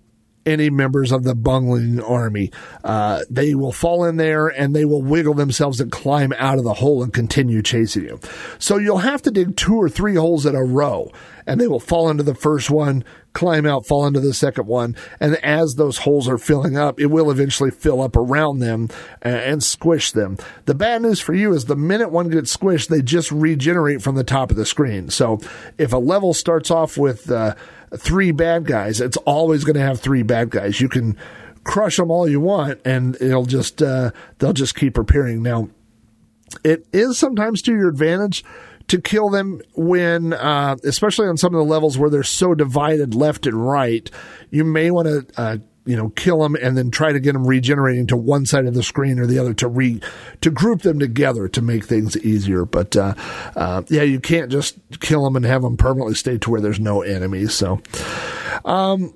[SPEAKER 3] any members of the bungling army. Uh, they will fall in there and they will wiggle themselves and climb out of the hole and continue chasing you. So you'll have to dig two or three holes in a row and they will fall into the first one, climb out, fall into the second one. And as those holes are filling up, it will eventually fill up around them and, and squish them. The bad news for you is the minute one gets squished, they just regenerate from the top of the screen. So if a level starts off with, uh, three bad guys, it's always going to have three bad guys. You can crush them all you want, and it'll just uh, they'll just keep appearing. Now, it is sometimes to your advantage to kill them when, uh, especially on some of the levels where they're so divided left and right. You may want to uh, you know, kill them and then try to get them regenerating to one side of the screen or the other to re to group them together to make things easier. But uh, uh, yeah, you can't just kill them and have them permanently stay to where there's no enemies. So, um,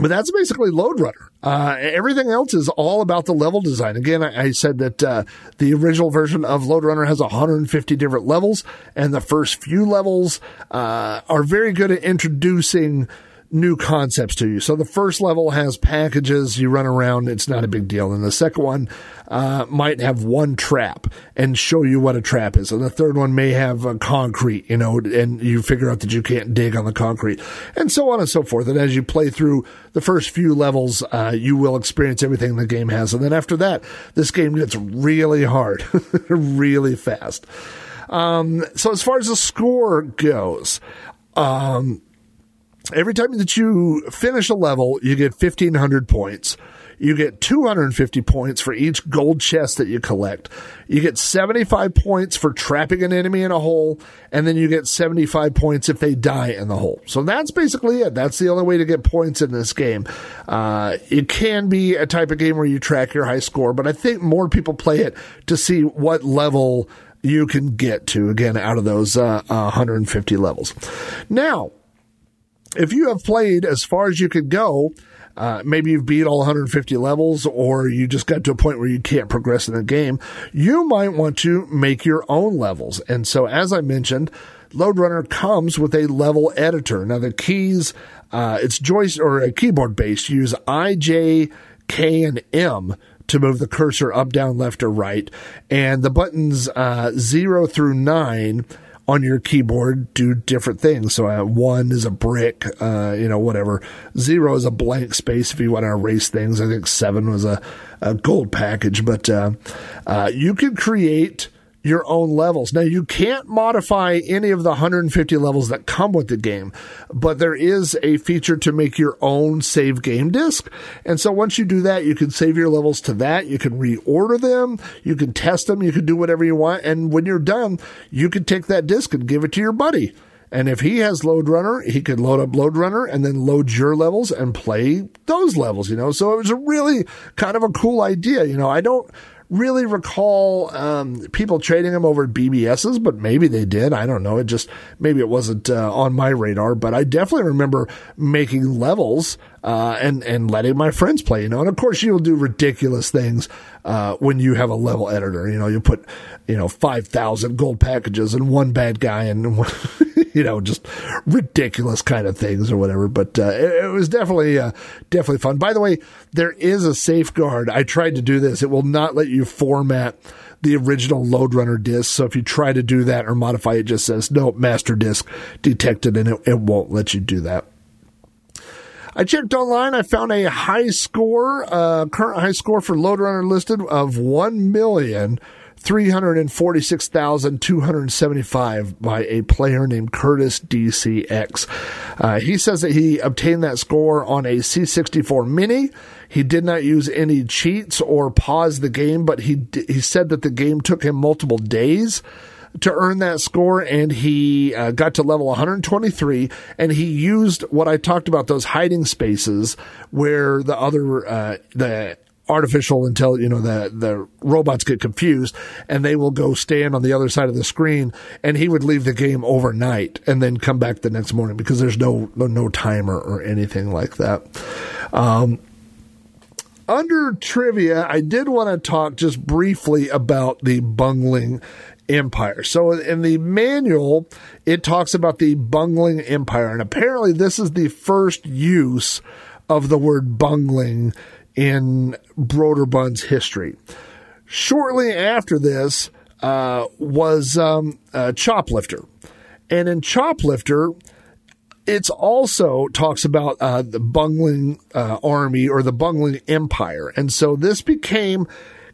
[SPEAKER 3] but that's basically Lode Runner. Uh, everything else is all about the level design. Again, I, I said that uh, the original version of Lode Runner has 150 different levels, and the first few levels uh, are very good at introducing new concepts to you. So the first level has packages, you run around, it's not a big deal. And the second one uh, might have one trap and show you what a trap is. And the third one may have a concrete, you know, and you figure out that you can't dig on the concrete, and so on and so forth. And as you play through the first few levels, uh, you will experience everything the game has. And then after that, this game gets really hard, really fast. Um, so as far as the score goes, um, every time that you finish a level, you get 1500 points. You get 250 points for each gold chest that you collect. You get 75 points for trapping an enemy in a hole, and then you get 75 points if they die in the hole. So that's basically it. That's the only way to get points in this game. Uh, it can be a type of game where you track your high score, but I think more people play it to see what level you can get to, again, out of those uh, uh, 150 levels. Now, if you have played as far as you could go, uh, maybe you've beat all 150 levels or you just got to a point where you can't progress in the game, you might want to make your own levels. And so, as I mentioned, Lode Runner comes with a level editor. Now, the keys, uh, it's joystick or a keyboard based. use I, J, K, and M to move the cursor up, down, left, or right. And the buttons uh, zero through nine on your keyboard do different things. So uh, one is a brick, uh, you know, whatever. Zero is a blank space if you want to erase things. I think seven was a, a gold package, but uh, uh you can create your own levels. Now, you can't modify any of the 150 levels that come with the game, but there is a feature to make your own save game disk. And so once you do that, you can save your levels to that. You can reorder them. You can test them. You can do whatever you want. And when you're done, you can take that disk and give it to your buddy. And if he has Lode Runner, he could load up Lode Runner and then load your levels and play those levels, you know? So it was a really kind of a cool idea. You know, I don't really recall um, people trading them over BBSs, but maybe they did. I don't know. It just maybe it wasn't uh, on my radar, but I definitely remember making levels uh, and and letting my friends play. You know, and of course you'll do ridiculous things uh, when you have a level editor. You know, you put you know five thousand gold packages and one bad guy and. you know, just ridiculous kind of things or whatever. But uh, it, it, was definitely uh, definitely fun. By the way, there is a safeguard. I tried to do this. It will not let you format the original Lode Runner disk. So if you try to do that or modify it, just says no master disk detected, and it, it won't let you do that. I checked online. I found a high score, uh, current high score for Lode Runner listed of one million 346,275 by a player named Curtis DCX. Uh, he says that he obtained that score on a C64 Mini. He did not use any cheats or pause the game, but he he said that the game took him multiple days to earn that score, and he uh, got to level 123. And he used what I talked about those hiding spaces where the other uh, the artificial intelligence, you know, the, the robots get confused and they will go stand on the other side of the screen and he would leave the game overnight and then come back the next morning because there's no, no, no timer or anything like that. Um, under trivia, I did want to talk just briefly about the bungling empire. So in the manual, it talks about the bungling empire, and apparently this is the first use of the word bungling in Broderbund's history. Shortly after this uh, was um, uh, Choplifter. And in Choplifter, it's also talks about uh, the bungling uh, army or the bungling empire. And so this became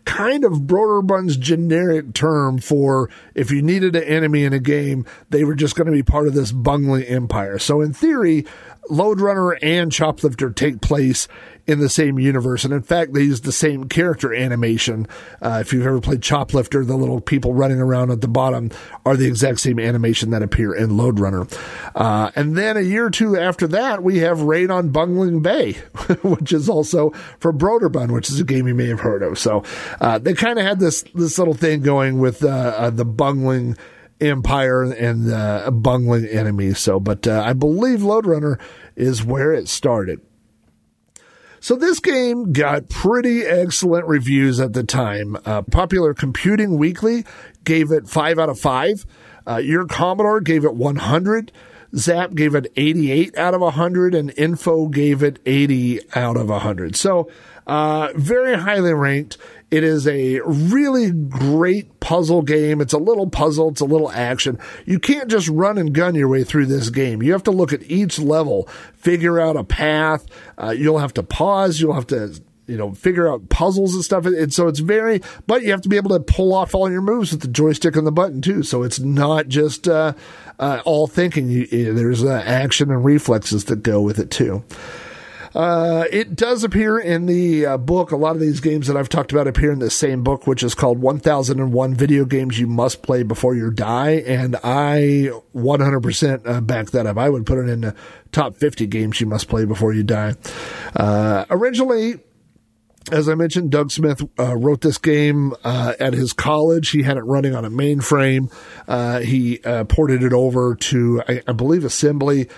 [SPEAKER 3] kind of Broderbund's generic term for if you needed an enemy in a game, they were just going to be part of this bungling empire. So in theory, Lode Runner and Choplifter take place in the same universe. And in fact, they use the same character animation. Uh, if you've ever played Choplifter, the little people running around at the bottom are the exact same animation that appear in Lode Runner. Uh, and then a year or two after that, we have Raid on Bungling Bay, which is also for Broderbund, which is a game you may have heard of. So uh, they kind of had this this little thing going with uh, uh, the bungling empire and uh, bungling enemy. So, but I believe Lode Runner is where it started. So this game got pretty excellent reviews at the time. Uh, Popular Computing Weekly gave it five out of five. Uh, Your Commodore gave it 100. Zap gave it 88 out of 100, and Info gave it 80 out of 100. So, uh, very highly ranked. It is a really great puzzle game. It's a little puzzle, it's a little action. You can't just run and gun your way through this game. You have to look at each level, figure out a path. Uh, you'll have to pause, you'll have to you know, figure out puzzles and stuff. And so it's very, but you have to be able to pull off all your moves with the joystick and the button too. So it's not just uh, uh, all thinking. You, there's uh, action and reflexes that go with it too. Uh, it does appear in the uh, book. A lot of these games that I've talked about appear in the same book, which is called 1001 Video Games You Must Play Before You Die. And I 100% uh, back that up. I would put it in the top 50 games you must play before you die. Uh, originally, as I mentioned, Doug Smith uh, wrote this game uh, at his college. He had it running on a mainframe. Uh, he uh, ported it over to, I, I, believe, assembly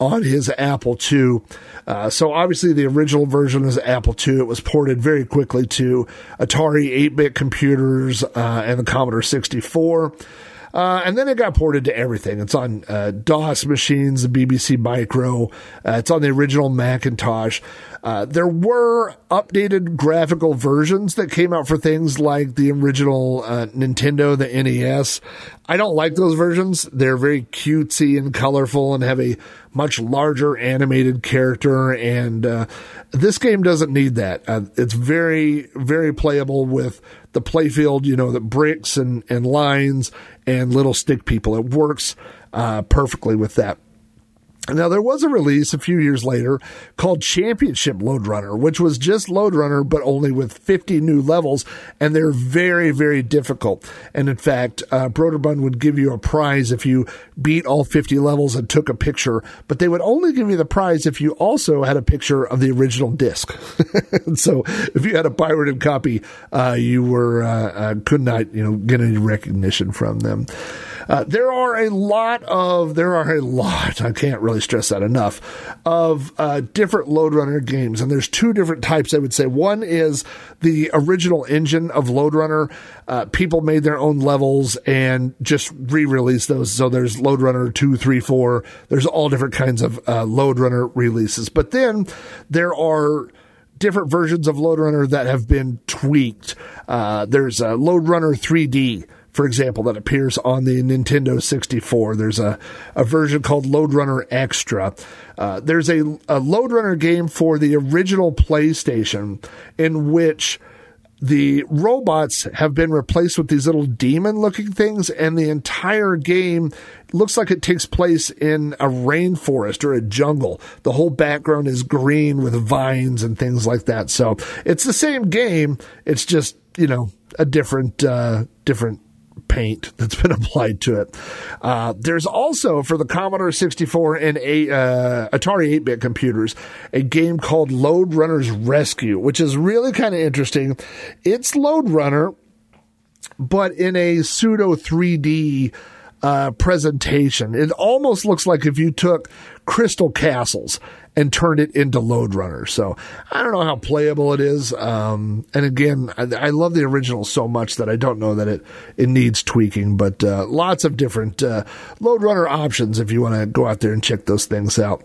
[SPEAKER 3] on his Apple II. Uh, so obviously the original version is Apple II. It was ported very quickly to Atari 8-bit computers uh, and the Commodore 64. Uh, and then it got ported to everything. It's on uh, DOS machines, the BBC Micro. Uh, it's on the original Macintosh. Uh, there were updated graphical versions that came out for things like the original uh, Nintendo, the NES. I don't like those versions. They're very cutesy and colorful and have a much larger animated character. And uh, this game doesn't need that. it's very, very playable with the playfield, you know, the bricks and, and lines and little stick people. It works uh, perfectly with that. Now, there was a release a few years later called Championship Lode Runner, which was just Lode Runner, but only with 50 new levels, and they're very, very difficult. And in fact, uh, Broderbund would give you a prize if you beat all 50 levels and took a picture, but they would only give you the prize if you also had a picture of the original disc. so if you had a pirated copy, uh, you were uh, uh, could not, you know, get any recognition from them. Uh, there are a lot of, there are a lot, I can't really stress that enough, of uh, different Lode Runner games. And there's two different types, I would say. One is the original engine of Lode Runner. Uh, people made their own levels and just re released those. So there's Lode Runner 2, 3, 4. There's all different kinds of uh, Lode Runner releases. But then there are different versions of Lode Runner that have been tweaked. Uh, there's a Lode Runner 3D for example, that appears on the Nintendo 64. There's a, a version called Lode Runner Extra. Uh, there's a, a Lode Runner game for the original PlayStation in which the robots have been replaced with these little demon looking things, and the entire game looks like it takes place in a rainforest or a jungle. The whole background is green with vines and things like that. So it's the same game. It's just, you know, a different, uh, different paint that's been applied to it. Uh, there's also for the Commodore 64 and a, uh, Atari 8 bit computers a game called Lode Runner's Rescue, which is really kind of interesting. It's Lode Runner, but in a pseudo 3D uh, presentation. It almost looks like if you took Crystal Castles and turned it into Lode Runner. So I don't know how playable it is. Um, and again, I, I, love the original so much that I don't know that it, it needs tweaking, but uh, lots of different uh, Lode Runner options if you want to go out there and check those things out.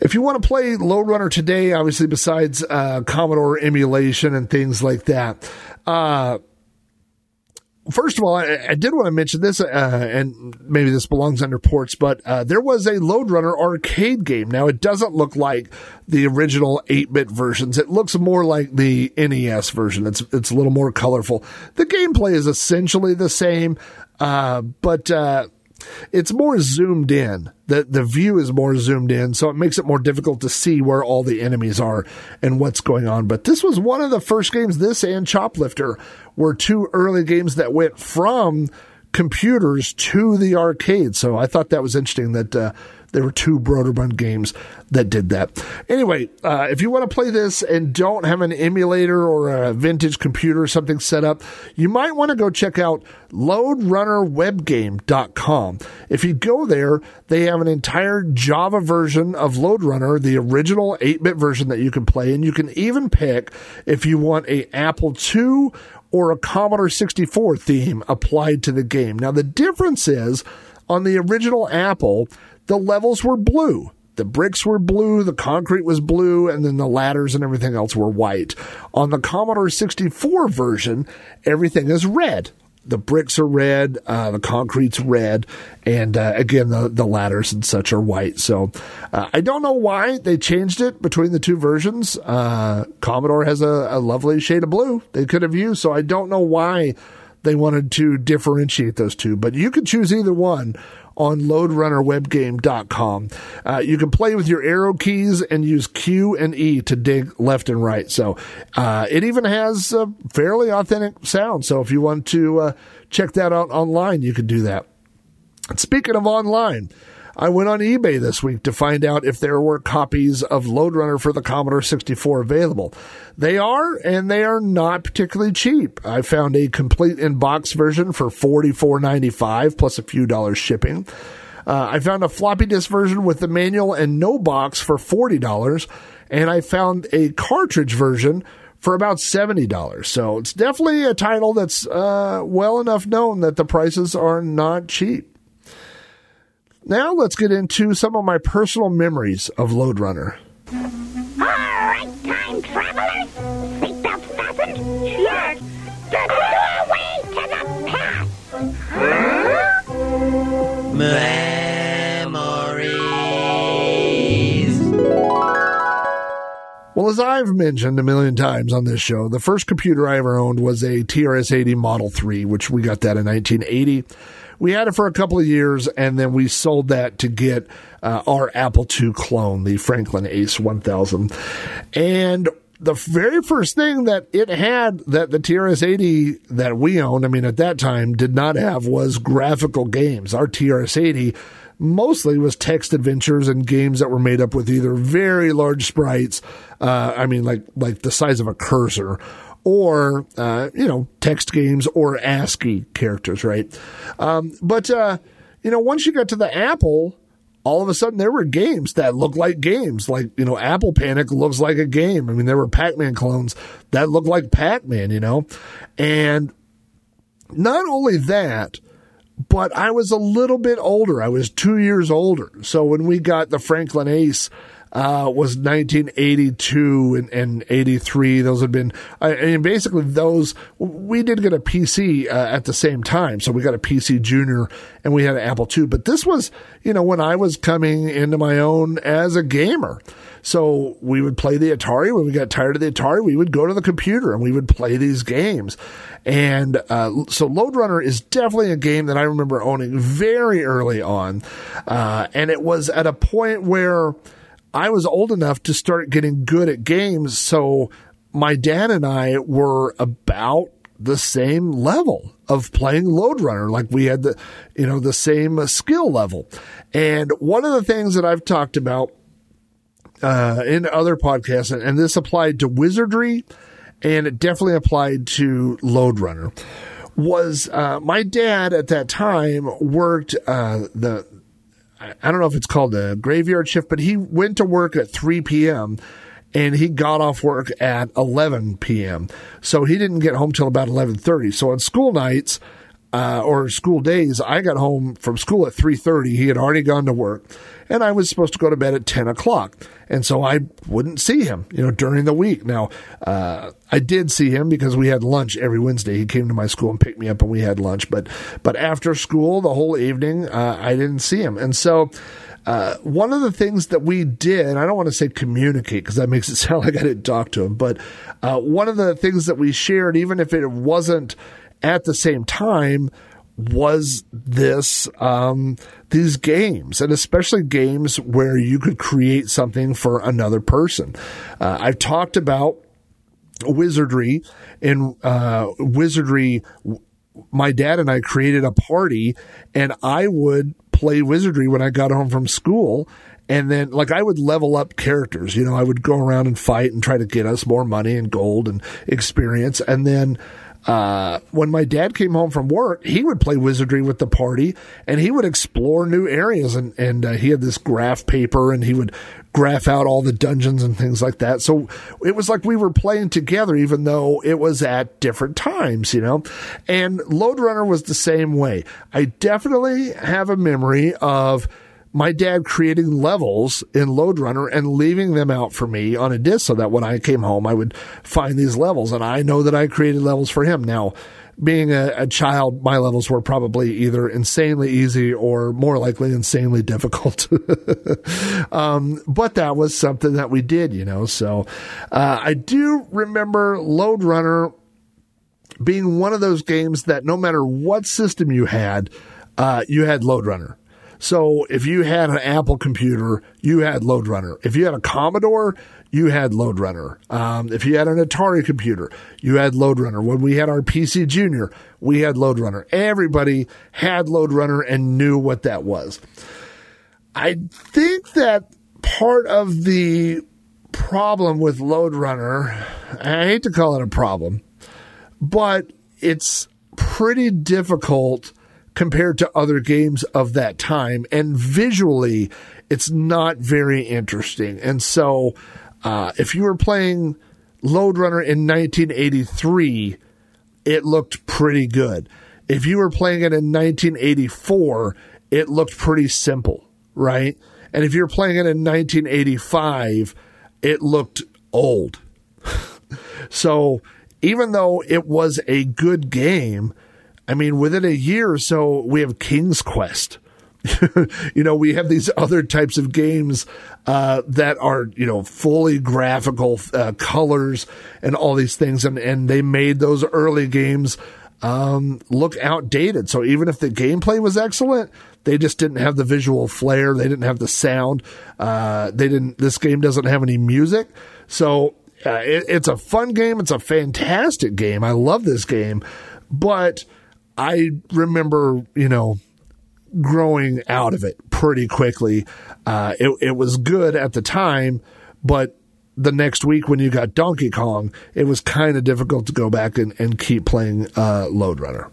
[SPEAKER 3] If you want to play Lode Runner today, obviously besides uh, Commodore emulation and things like that, uh, First of all, I, I, did want to mention this, uh, and maybe this belongs under ports, but uh, there was a Lode Runner arcade game. Now, it doesn't look like the original 8-bit versions. It looks more like the NES version. It's it's a little more colorful. The gameplay is essentially the same, uh, but uh, it's more zoomed in. The the view is more zoomed in, so it makes it more difficult to see where all the enemies are and what's going on. But this was one of the first games. This and Choplifter were two early games that went from computers to the arcade. So I thought that was interesting that uh, there were two Broderbund games that did that. Anyway, uh, if you want to play this and don't have an emulator or a vintage computer or something set up, you might want to go check out loderunnerwebgame.com. If you go there, they have an entire Java version of LodeRunner, the original 8-bit version that you can play, and you can even pick if you want a Apple II or a Commodore 64 theme applied to the game. Now the difference is on the original Apple, the levels were blue. The bricks were blue, the concrete was blue, and then the ladders and everything else were white. On the Commodore 64 version, everything is red. The bricks are red, uh, the concrete's red, and uh, again, the, the ladders and such are white. So uh, I don't know why they changed it between the two versions. Uh, Commodore has a, a lovely shade of blue they could have used, so I don't know why they wanted to differentiate those two, but you can choose either one on loderunnerwebgame.com. Uh, you can play with your arrow keys and use Q and E to dig left and right. So uh, it even has a fairly authentic sound. So if you want to uh, check that out online, you can do that. And speaking of online, I went on eBay this week to find out if there were copies of Lode Runner for the Commodore 64 available. They are, and they are not particularly cheap. I found a complete in box version for $44.95 plus a few dollars shipping. Uh, I found a floppy disk version with the manual and no box for $40, and I found a cartridge version for about $70. So it's definitely a title that's uh, well enough known that the prices are not cheap. Now let's get into some of my personal memories of Lode Runner.
[SPEAKER 8] All right, time travelers. Seatbelts fastened? Yes. The doorway to the past.
[SPEAKER 9] Memories.
[SPEAKER 3] Well, as I've mentioned a million times on this show, the first computer I ever owned was a TRS 80 Model 3, which we got that in 1980. We had it for a couple of years, and then we sold that to get uh, our Apple II clone, the Franklin Ace 1000. And the very first thing that it had that the TRS 80 that we owned, I mean, at that time did not have was graphical games. Our TRS 80 mostly was text adventures and games that were made up with either very large sprites, uh, I mean, like, like the size of a cursor, or, uh, you know, text games or ASCII characters, right? Um, but, uh, you know, once you got to the Apple, all of a sudden there were games that looked like games. Like, you know, Apple Panic looks like a game. I mean, there were Pac Man clones that looked like Pac Man, you know? And not only that, but I was a little bit older. I was two years older. So when we got the Franklin Ace, uh, was 1982 and, and 83. Those had been, I mean, basically those, we did get a PC uh, at the same time. So we got a PC Junior and we had an Apple II. But this was, you know, when I was coming into my own as a gamer. So we would play the Atari. When we got tired of the Atari, we would go to the computer and we would play these games. And uh, so Lode Runner is definitely a game that I remember owning very early on. Uh, and it was at a point where I was old enough to start getting good at games. So my dad and I were about the same level of playing Lode Runner. Like we had the, you know, the same skill level. And one of the things that I've talked about uh, in other podcasts, and, and this applied to Wizardry, and it definitely applied to Lode Runner. Was uh, my dad at that time worked uh, the I don't know if it's called a graveyard shift, but he went to work at 3 p.m. and he got off work at 11 p.m. So he didn't get home till about 11:30. So on school nights uh, or school days, I got home from school at 3:30. He had already gone to work and I was supposed to go to bed at 10 o'clock. And so I wouldn't see him, you know, during the week. Now, uh, I did see him because we had lunch every Wednesday. He came to my school and picked me up and we had lunch. But, but after school, the whole evening, uh, I didn't see him. And so, uh, one of the things that we did, I don't want to say communicate because that makes it sound like I didn't talk to him, but uh, one of the things that we shared, even if it wasn't at the same time, was this um, these games, and especially games where you could create something for another person. Uh, I've talked about wizardry and uh, wizardry. My dad and I created a party, and I would play wizardry when I got home from school. And then, like, I would level up characters. You know, I would go around and fight and try to get us more money and gold and experience. And then uh, when my dad came home from work, he would play wizardry with the party and he would explore new areas. And, and uh, he had this graph paper and he would graph out all the dungeons and things like that. So it was like we were playing together, even though it was at different times, you know? And Lode Runner was the same way. I definitely have a memory of my dad creating levels in Lode Runner and leaving them out for me on a disc so that when I came home, I would find these levels. And I know that I created levels for him. Now, being a, a, child, my levels were probably either insanely easy or more likely insanely difficult. um, but that was something that we did, you know. So uh, I do remember Lode Runner being one of those games that no matter what system you had, uh, you had Lode Runner. So if you had an Apple computer, you had Lode Runner. If you had a Commodore, you had Lode Runner. Um, if you had an Atari computer, you had Lode Runner. When we had our PC Junior, we had Lode Runner. Everybody had Lode Runner and knew what that was. I think that part of the problem with Lode Runner, I hate to call it a problem, but it's pretty difficult compared to other games of that time. And visually, it's not very interesting. And so, uh, if you were playing Lode Runner in 1983, it looked pretty good. If you were playing it in 1984, it looked pretty simple, right? And if you're playing it in 1985, it looked old. so even though it was a good game, I mean, within a year or so, we have King's Quest. you know, we have these other types of games uh, that are, you know, fully graphical uh, colors and all these things. And, and they made those early games um, look outdated. So even if the gameplay was excellent, they just didn't have the visual flair. They didn't have the sound. Uh, they didn't. This game doesn't have any music. So uh, it, it's a fun game. It's a fantastic game. I love this game, but I remember, you know, growing out of it pretty quickly. Uh, it, it was good at the time, but the next week when you got Donkey Kong, it was kind of difficult to go back and, and keep playing uh, Lode Runner.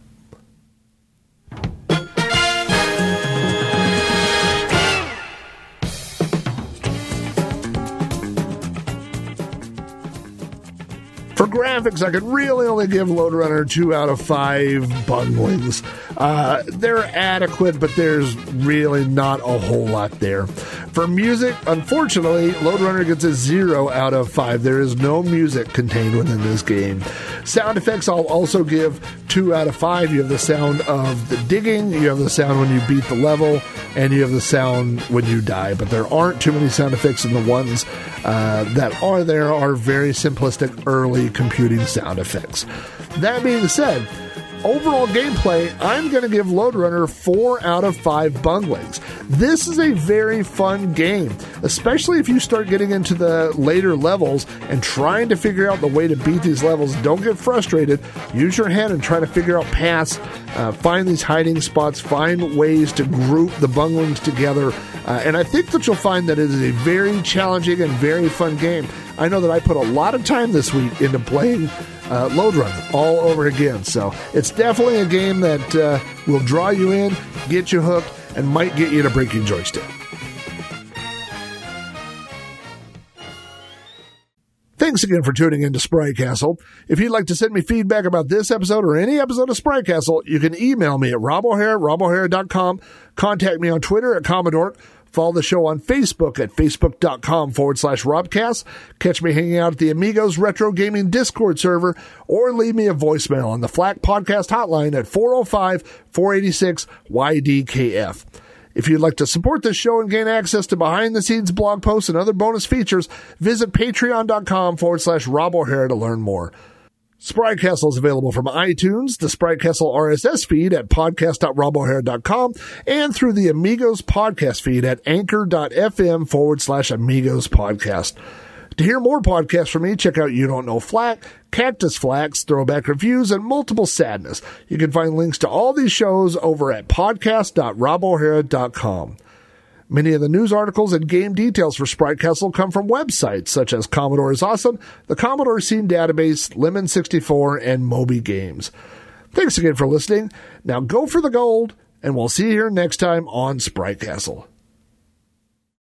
[SPEAKER 3] For graphics, I could really only give Lode Runner two out of five bunglings. Uh, they're adequate, but there's really not a whole lot there. For music, unfortunately, Lode Runner gets a zero out of five. There is no music contained within this game. Sound effects, I'll also give two out of five. You have the sound of the digging, you have the sound when you beat the level, and you have the sound when you die. But there aren't too many sound effects, and the ones uh, that are there are very simplistic early computing sound effects. That being said, overall gameplay, I'm going to give Lode Runner 4 out of 5 bunglings. This is a very fun game, especially if you start getting into the later levels and trying to figure out the way to beat these levels. Don't get frustrated. Use your head and try to figure out paths, uh, find these hiding spots, find ways to group the bunglings together. Uh, and I think that you'll find that it is a very challenging and very fun game. I know that I put a lot of time this week into playing uh, Lode Runner all over again. So it's definitely a game that uh, will draw you in, get you hooked, and might get you to break your joystick. Thanks again for tuning in to Sprite Castle. If you'd like to send me feedback about this episode or any episode of Sprite Castle, you can email me at robohare at robohare.com, contact me on Twitter at Commodore, Follow the show on Facebook at facebook.com forward slash Robcast. Catch me hanging out at the Amigos Retro Gaming Discord server or leave me a voicemail on the Flack Podcast Hotline at 405 486 YDKF. If you'd like to support this show and gain access to behind the scenes blog posts and other bonus features, visit patreon.com forward slash Rob O'Hara to learn more. Sprite Castle is available from iTunes, the Sprite Castle RSS feed at podcast.robohara.com, and through the Amigos podcast feed at anchor.fm forward slash Amigos podcast. To hear more podcasts from me, check out You Don't Know Flack, Cactus Flax, Throwback Reviews, and Multiple Sadness. You can find links to all these shows over at podcast.robohara.com. Many of the news articles and game details for Sprite Castle come from websites such as Commodore is Awesome, the Commodore Scene Database, Lemon 64, and Moby Games. Thanks again for listening. Now go for the gold, and we'll see you here next time on Sprite Castle.